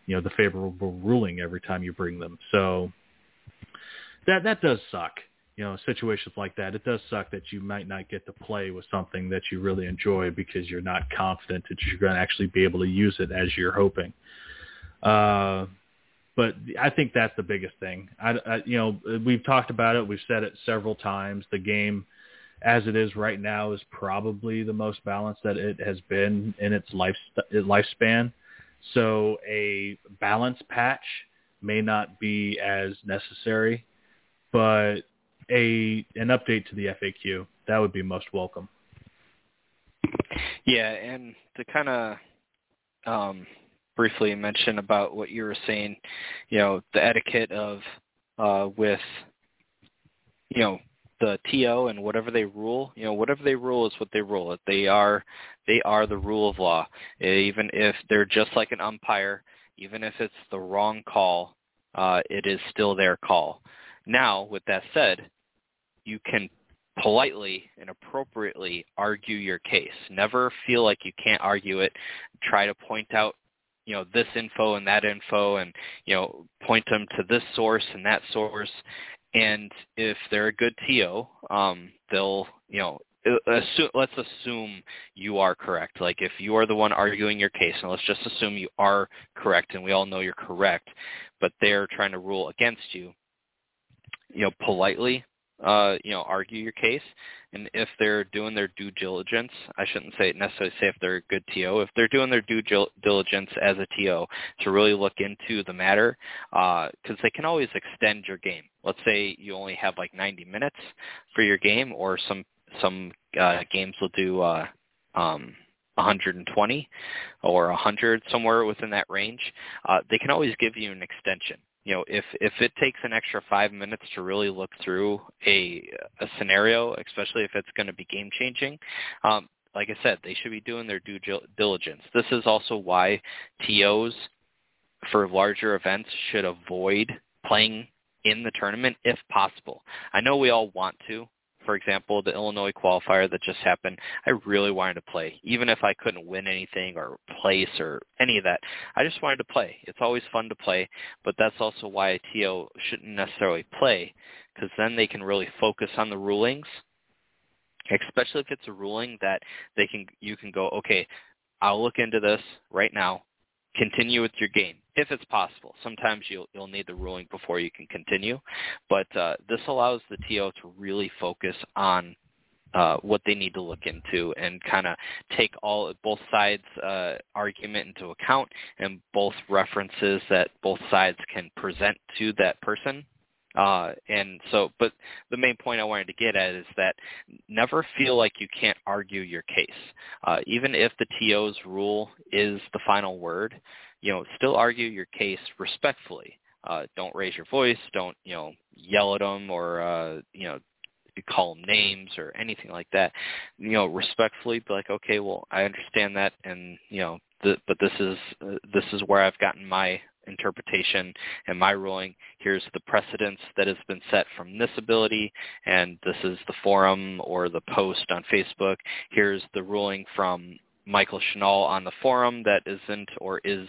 you know the favorable ruling every time you bring them. So that that does suck. You know, situations like that, it does suck that you might not get to play with something that you really enjoy because you're not confident that you're going to actually be able to use it as you're hoping. Uh, but I think that's the biggest thing. I, I, you know, we've talked about it. We've said it several times. The game, as it is right now, is probably the most balanced that it has been in its life lifespan. So a balance patch may not be as necessary, but a an update to the FAQ that would be most welcome. Yeah, and to kind of um, briefly mention about what you were saying, you know, the etiquette of uh, with, you know, the TO and whatever they rule, you know, whatever they rule is what they rule. They are they are the rule of law. Even if they're just like an umpire, even if it's the wrong call, uh, it is still their call. Now, with that said, you can politely and appropriately argue your case. Never feel like you can't argue it. Try to point out you know this info and that info and you know point them to this source and that source and if they're a good TO um they'll you know assume, let's assume you are correct like if you are the one arguing your case and let's just assume you are correct and we all know you're correct but they're trying to rule against you you know politely uh, you know, argue your case. And if they're doing their due diligence, I shouldn't say necessarily say if they're a good TO. If they're doing their due diligence as a TO to really look into the matter, because uh, they can always extend your game. Let's say you only have like 90 minutes for your game, or some some uh, games will do uh, um, 120 or 100 somewhere within that range. Uh, they can always give you an extension you know, if if it takes an extra five minutes to really look through a a scenario, especially if it's going to be game changing, um, like I said, they should be doing their due diligence. This is also why TOs for larger events should avoid playing in the tournament if possible. I know we all want to, for example, the Illinois qualifier that just happened, I really wanted to play, even if I couldn't win anything or place or any of that. I just wanted to play. It's always fun to play, but that's also why a TO shouldn't necessarily play, because then they can really focus on the rulings, especially if it's a ruling that they can you can go, okay, I'll look into this right now continue with your game if it's possible. Sometimes you'll you'll need the ruling before you can continue, but uh, this allows the TO to really focus on uh, what they need to look into and kind of take all both sides' uh, argument into account and both references that both sides can present to that person uh, and so, but the main point I wanted to get at is that never feel like you can't argue your case. Uh, even if the TO's rule is the final word, you know, still argue your case respectfully. Uh, don't raise your voice. Don't, you know, yell at them or, uh, you know, call them names or anything like that. You know, respectfully be like, okay, well, I understand that, and you know, but this is uh, this is where I've gotten my interpretation and my ruling. Here's the precedence that has been set from this ability, and this is the forum or the post on Facebook. Here's the ruling from Michael Shinall on the forum that isn't or is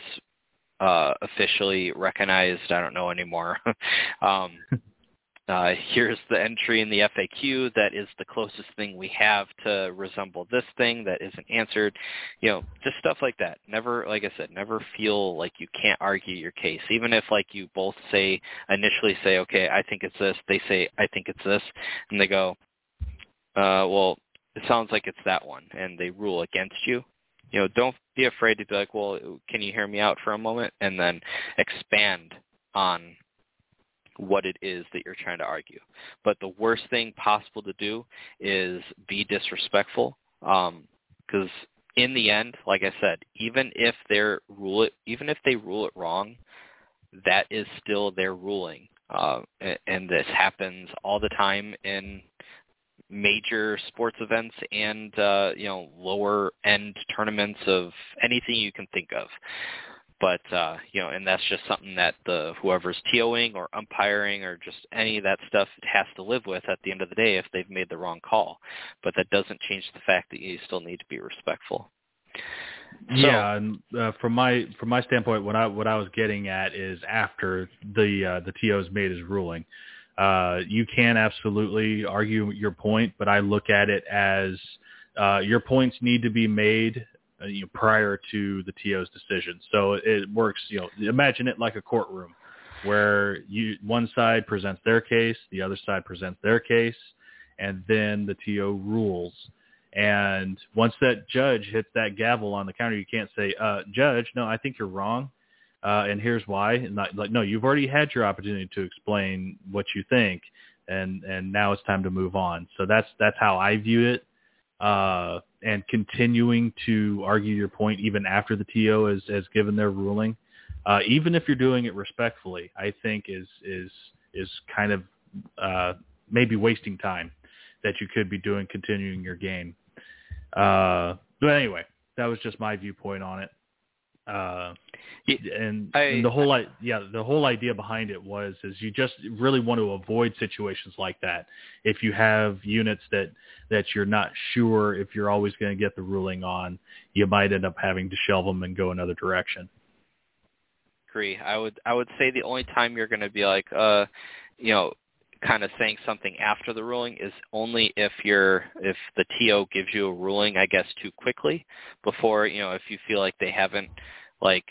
uh, officially recognized. I don't know anymore. um, uh, here's the entry in the FAQ that is the closest thing we have to resemble this thing that isn't answered. You know, just stuff like that. Never, like I said, never feel like you can't argue your case. Even if like you both say, initially say, okay, I think it's this. They say, I think it's this. And they go, uh, well, it sounds like it's that one. And they rule against you. You know, don't be afraid to be like, well, can you hear me out for a moment? And then expand on what it is that you're trying to argue. But the worst thing possible to do is be disrespectful, because um, in the end, like I said, even if they rule it, even if they rule it wrong, that is still their ruling, uh, and this happens all the time in major sports events and uh, you know lower end tournaments of anything you can think of. but uh, you know, and that's just something that the whoever's TOing or umpiring or just any of that stuff has to live with at the end of the day if they've made the wrong call. But that doesn't change the fact that you still need to be respectful. So, yeah, and uh, from my from my standpoint, what I what I was getting at is after the uh, the TO's made his ruling, uh, you can absolutely argue your point, but I look at it as uh, your points need to be made uh, you know, prior to the TO's decision. So it works. You know, imagine it like a courtroom where you one side presents their case, the other side presents their case, and then the TO rules. And once that judge hits that gavel on the counter, you can't say, uh, "Judge, no, I think you're wrong, uh, and here's why." And not, like, no, you've already had your opportunity to explain what you think, and and now it's time to move on. So that's that's how I view it. Uh, and continuing to argue your point even after the TO has, has given their ruling, uh, even if you're doing it respectfully, I think is is is kind of uh, maybe wasting time that you could be doing continuing your game. Uh, but anyway, that was just my viewpoint on it. Uh, and, I, and the whole I, yeah the whole idea behind it was is you just really want to avoid situations like that. If you have units that that you're not sure if you're always going to get the ruling on you might end up having to shelve them and go another direction. Agree. I would i would say the only time you're going to be like uh you know kind of saying something after the ruling is only if you're if the TO gives you a ruling, I guess, too quickly before you know if you feel like they haven't like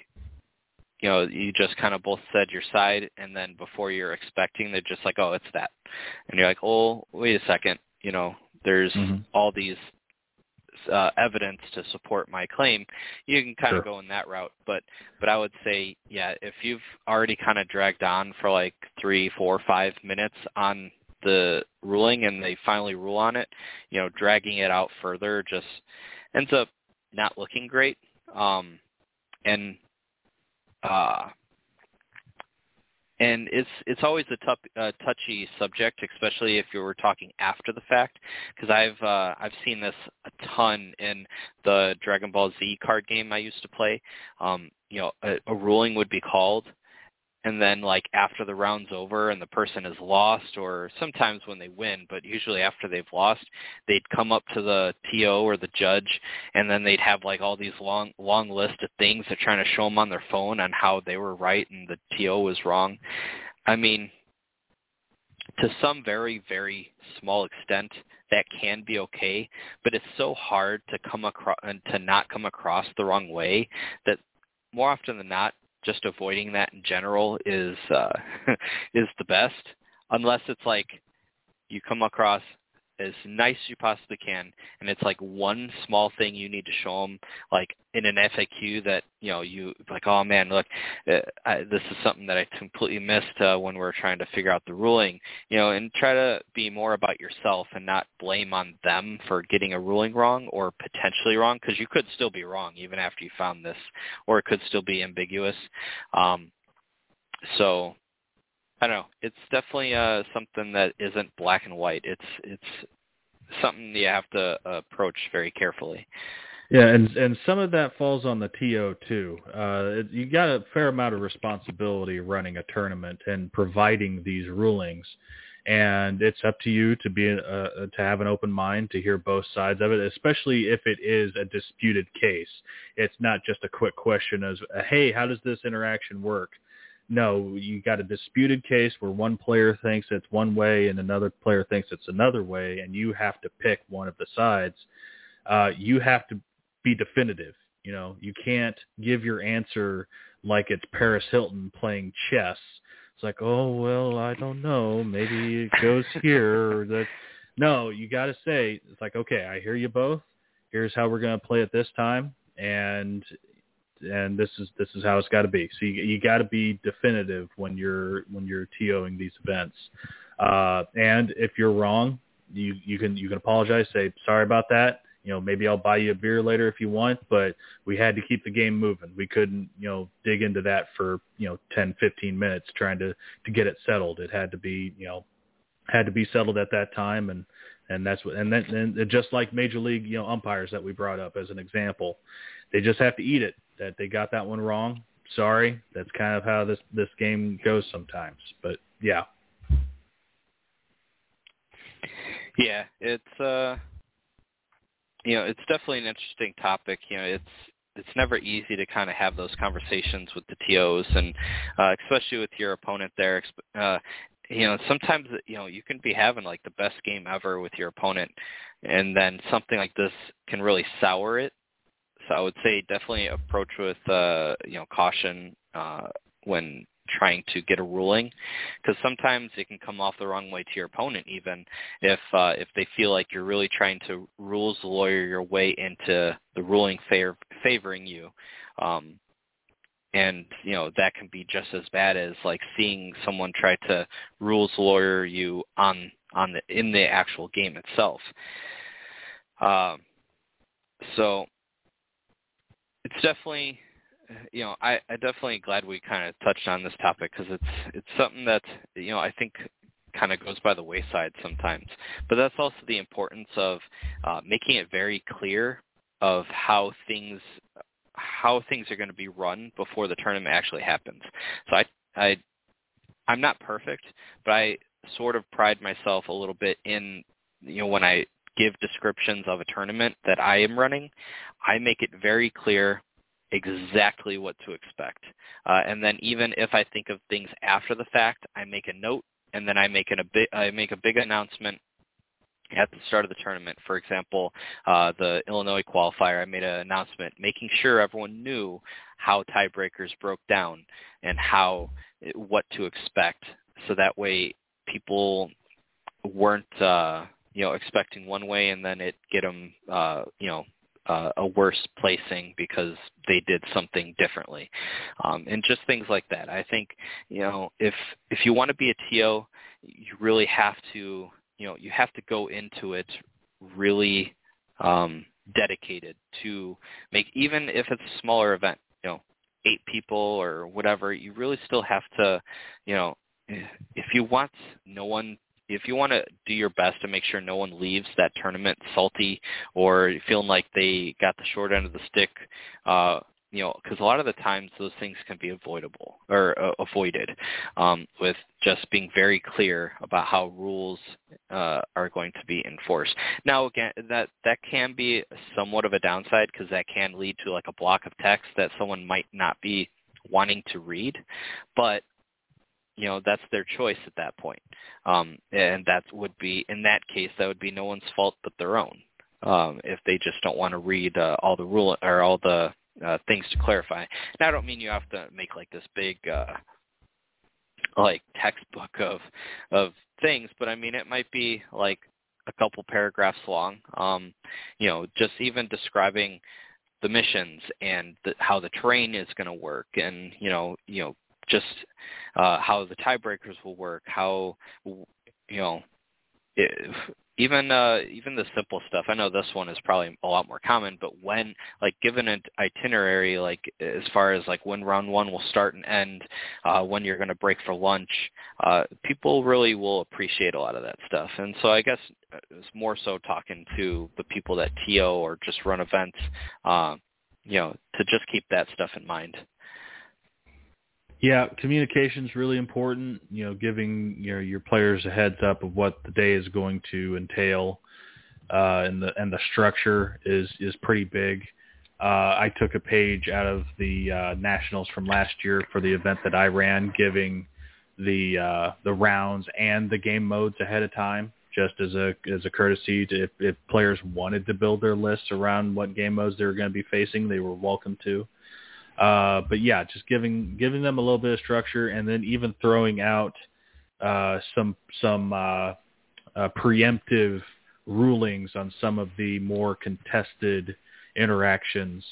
you know you just kind of both said your side and then before you're expecting they're just like oh it's that and you're like oh wait a second you know there's mm-hmm. all these uh, evidence to support my claim, you can kind sure. of go in that route. But but I would say, yeah, if you've already kind of dragged on for like three, four, five minutes on the ruling and they finally rule on it, you know, dragging it out further just ends up not looking great. Um, and uh, and it's it's always a tough, uh, touchy subject, especially if you were talking after the fact, because I've uh, I've seen this a ton in the Dragon Ball Z card game I used to play. Um, you know, a, a ruling would be called, and then like after the round's over and the person is lost or sometimes when they win but usually after they've lost they'd come up to the TO or the judge and then they'd have like all these long long list of things they're trying to show them on their phone on how they were right and the TO was wrong. I mean to some very very small extent that can be okay but it's so hard to come across and to not come across the wrong way that more often than not just avoiding that in general is uh, is the best, unless it's like you come across as nice as you possibly can and it's like one small thing you need to show them like in an FAQ that you know you like oh man look uh, I, this is something that I completely missed uh, when we are trying to figure out the ruling you know and try to be more about yourself and not blame on them for getting a ruling wrong or potentially wrong because you could still be wrong even after you found this or it could still be ambiguous. Um so I don't know. It's definitely uh, something that isn't black and white. It's it's something you have to uh, approach very carefully. Yeah, and and some of that falls on the TO too. Uh, you got a fair amount of responsibility running a tournament and providing these rulings, and it's up to you to be uh, to have an open mind to hear both sides of it, especially if it is a disputed case. It's not just a quick question as, "Hey, how does this interaction work?" No, you got a disputed case where one player thinks it's one way and another player thinks it's another way, and you have to pick one of the sides. Uh, you have to be definitive. You know, you can't give your answer like it's Paris Hilton playing chess. It's like, oh well, I don't know, maybe it goes here or that. No, you got to say it's like, okay, I hear you both. Here's how we're going to play it this time, and and this is this is how it's got to be. So you, you got to be definitive when you're when you're TOing these events. Uh, and if you're wrong, you you can you can apologize, say sorry about that. You know, maybe I'll buy you a beer later if you want, but we had to keep the game moving. We couldn't, you know, dig into that for, you know, 10, 15 minutes trying to, to get it settled. It had to be, you know, had to be settled at that time. And, and that's what, and then, and just like major league, you know, umpires that we brought up as an example, they just have to eat it that they got that one wrong. sorry, that's kind of how this this game goes sometimes. But yeah. Yeah, it's uh you know, it's definitely an interesting topic. You know, it's it's never easy to kind of have those conversations with the TOs and uh especially with your opponent there uh you know sometimes you know you can be having like the best game ever with your opponent and then something like this can really sour it so i would say definitely approach with uh you know caution uh when trying to get a ruling because sometimes it can come off the wrong way to your opponent even. If uh if they feel like you're really trying to rules lawyer your way into the ruling favor, favoring you um and you know that can be just as bad as like seeing someone try to rules lawyer you on on the in the actual game itself. Um so it's definitely you know i i definitely glad we kind of touched on this topic because it's it's something that you know i think kind of goes by the wayside sometimes but that's also the importance of uh making it very clear of how things how things are going to be run before the tournament actually happens. So I I I'm not perfect, but I sort of pride myself a little bit in you know when I give descriptions of a tournament that I am running, I make it very clear exactly what to expect. Uh, and then even if I think of things after the fact, I make a note and then I make an, a big I make a big announcement at the start of the tournament. For example, uh, the Illinois qualifier, I made an announcement making sure everyone knew how tiebreakers broke down and how what to expect, so that way people weren't uh, you know expecting one way and then it get them uh, you know uh, a worse placing because they did something differently, um, and just things like that. I think you know if if you want to be a TO, you really have to you know you have to go into it really um, dedicated to make even if it's a smaller event you know eight people or whatever you really still have to you know if you want no one if you want to do your best to make sure no one leaves that tournament salty or feeling like they got the short end of the stick uh you know, because a lot of the times those things can be avoidable or uh, avoided um, with just being very clear about how rules uh, are going to be enforced. Now, again, that that can be somewhat of a downside because that can lead to like a block of text that someone might not be wanting to read, but you know that's their choice at that point, um, and that would be in that case that would be no one's fault but their own um, if they just don't want to read uh, all the rule or all the uh, things to clarify. And I don't mean you have to make like this big uh, like textbook of of things, but I mean it might be like a couple paragraphs long. Um, you know, just even describing the missions and the, how the terrain is going to work, and you know, you know, just uh, how the tiebreakers will work, how you know, if, even uh even the simple stuff. I know this one is probably a lot more common but when like given an itinerary like as far as like when round one will start and end uh when you're going to break for lunch uh people really will appreciate a lot of that stuff. And so i guess uh, it's more so talking to the people that to or just run events uh you know to just keep that stuff in mind yeah, communication is really important. You know, giving your your players a heads up of what the day is going to entail, uh, and the and the structure is is pretty big. Uh, I took a page out of the uh, nationals from last year for the event that I ran, giving the uh, the rounds and the game modes ahead of time, just as a as a courtesy to if, if players wanted to build their lists around what game modes they were going to be facing, they were welcome to. Uh, but yeah, just giving giving them a little bit of structure, and then even throwing out uh, some some uh, uh, preemptive rulings on some of the more contested interactions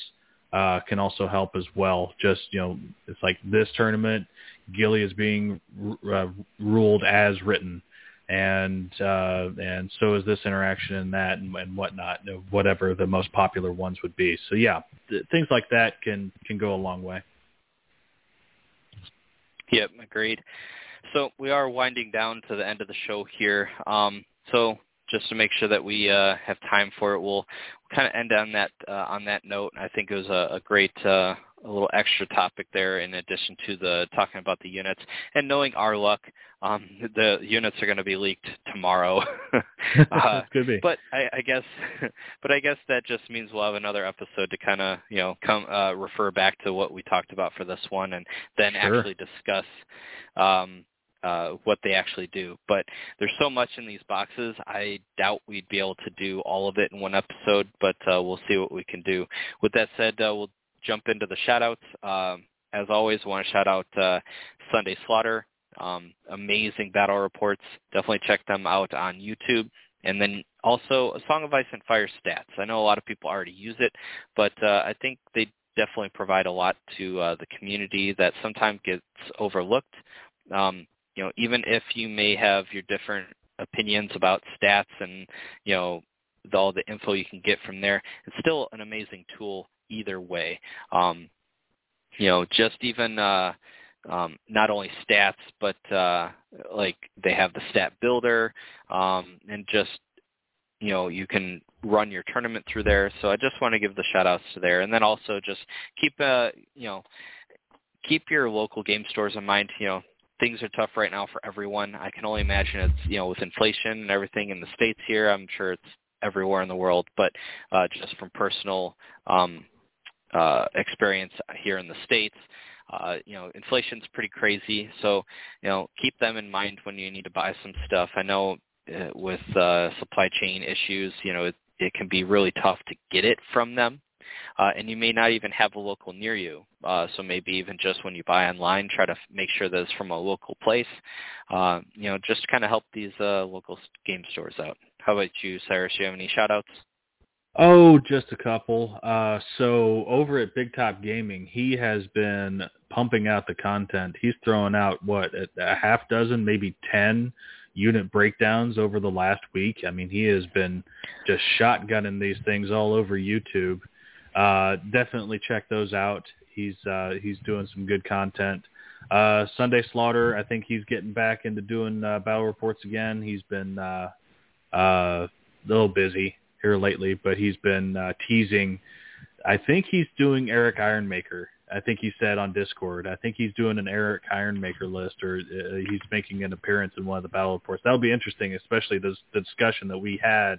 uh, can also help as well. Just you know, it's like this tournament, Gilly is being uh, ruled as written, and uh, and so is this interaction and that and, and whatnot, whatever the most popular ones would be. So yeah, th- things like that can can go a long way. Yep, agreed. So we are winding down to the end of the show here. Um, so just to make sure that we uh, have time for it, we'll kind of end on that uh, on that note. I think it was a, a great uh, a little extra topic there in addition to the talking about the units and knowing our luck, um, the units are going to be leaked tomorrow. uh, Could be. But I, I guess, but I guess that just means we'll have another episode to kind of you know come uh, refer back to what we talked about for this one, and then sure. actually discuss. Um, uh, what they actually do. But there's so much in these boxes, I doubt we'd be able to do all of it in one episode, but uh, we'll see what we can do. With that said, uh, we'll jump into the shout-outs. Um, as always, want to shout out uh, Sunday Slaughter. Um, amazing battle reports. Definitely check them out on YouTube. And then also A Song of Ice and Fire stats. I know a lot of people already use it, but uh, I think they definitely provide a lot to uh, the community that sometimes gets overlooked. Um, you know, even if you may have your different opinions about stats and, you know, the, all the info you can get from there, it's still an amazing tool either way. Um, you know, just even uh, um, not only stats, but uh, like they have the stat builder um, and just you know you can run your tournament through there. So I just want to give the shout outs to there, and then also just keep uh you know keep your local game stores in mind. You know things are tough right now for everyone. I can only imagine it's you know with inflation and everything in the states here. I'm sure it's everywhere in the world, but uh, just from personal um, uh, experience here in the states, uh, you know inflation's pretty crazy. So you know keep them in mind when you need to buy some stuff. I know uh, with uh, supply chain issues, you know it, it can be really tough to get it from them uh, and you may not even have a local near you. Uh, so maybe even just when you buy online, try to f- make sure that it's from a local place. Uh, you know, just kind of help these uh, local game stores out. How about you, Cyrus? Do you have any shout-outs? Oh, just a couple. Uh, so over at Big Top Gaming, he has been pumping out the content. He's throwing out what a half dozen, maybe ten unit breakdowns over the last week. I mean, he has been just shotgunning these things all over YouTube uh, definitely check those out. He's uh, he's doing some good content. Uh, Sunday Slaughter, I think he's getting back into doing uh, battle reports again. He's been uh, uh, a little busy here lately, but he's been uh, teasing. I think he's doing Erik Ironmaker. I think he said on Discord. I think he's doing an Erik Ironmaker list, or uh, he's making an appearance in one of the battle reports. That'll be interesting, especially this, the discussion that we had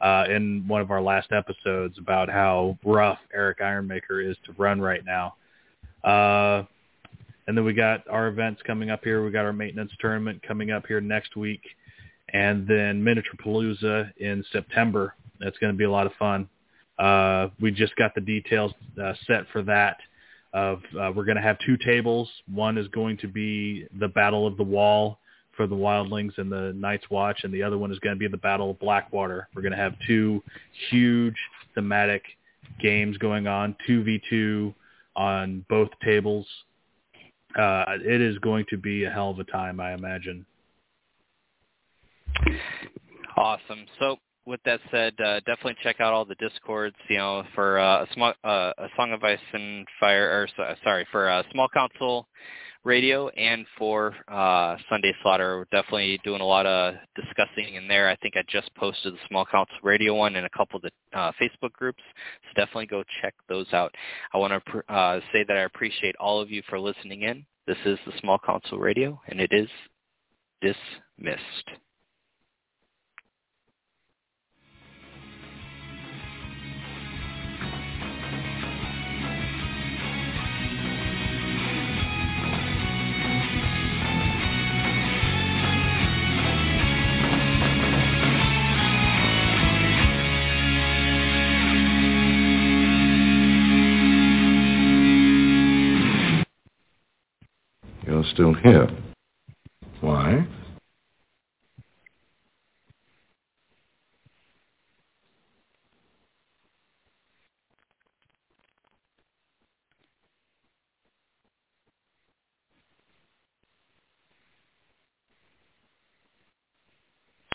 uh, in one of our last episodes about how rough Erik Ironmaker is to run right now. Uh, and then we got our events coming up here. We got our maintenance tournament coming up here next week, and then Miniature Palooza in September. That's going to be a lot of fun. Uh, we just got the details uh, set for that. Of uh, we're going to have two tables. One is going to be the Battle of the Wall, for the Wildlings and the Night's Watch, and the other one is going to be the Battle of Blackwater. We're going to have two huge thematic games going on, 2v2 on both tables. Uh, it is going to be a hell of a time, I imagine. Awesome. So with that said, uh, definitely check out all the discords. You know, for uh, a small, uh, a Song of Ice and Fire, or sorry, for a Small Council radio and for uh, Sunday Slaughter. We're definitely doing a lot of discussing in there. I think I just posted the Small Council Radio one in a couple of the uh, Facebook groups, so definitely go check those out. I want to pr- uh, say that I appreciate all of you for listening in. This is the Small Council Radio, and it is dismissed. Still here. Why?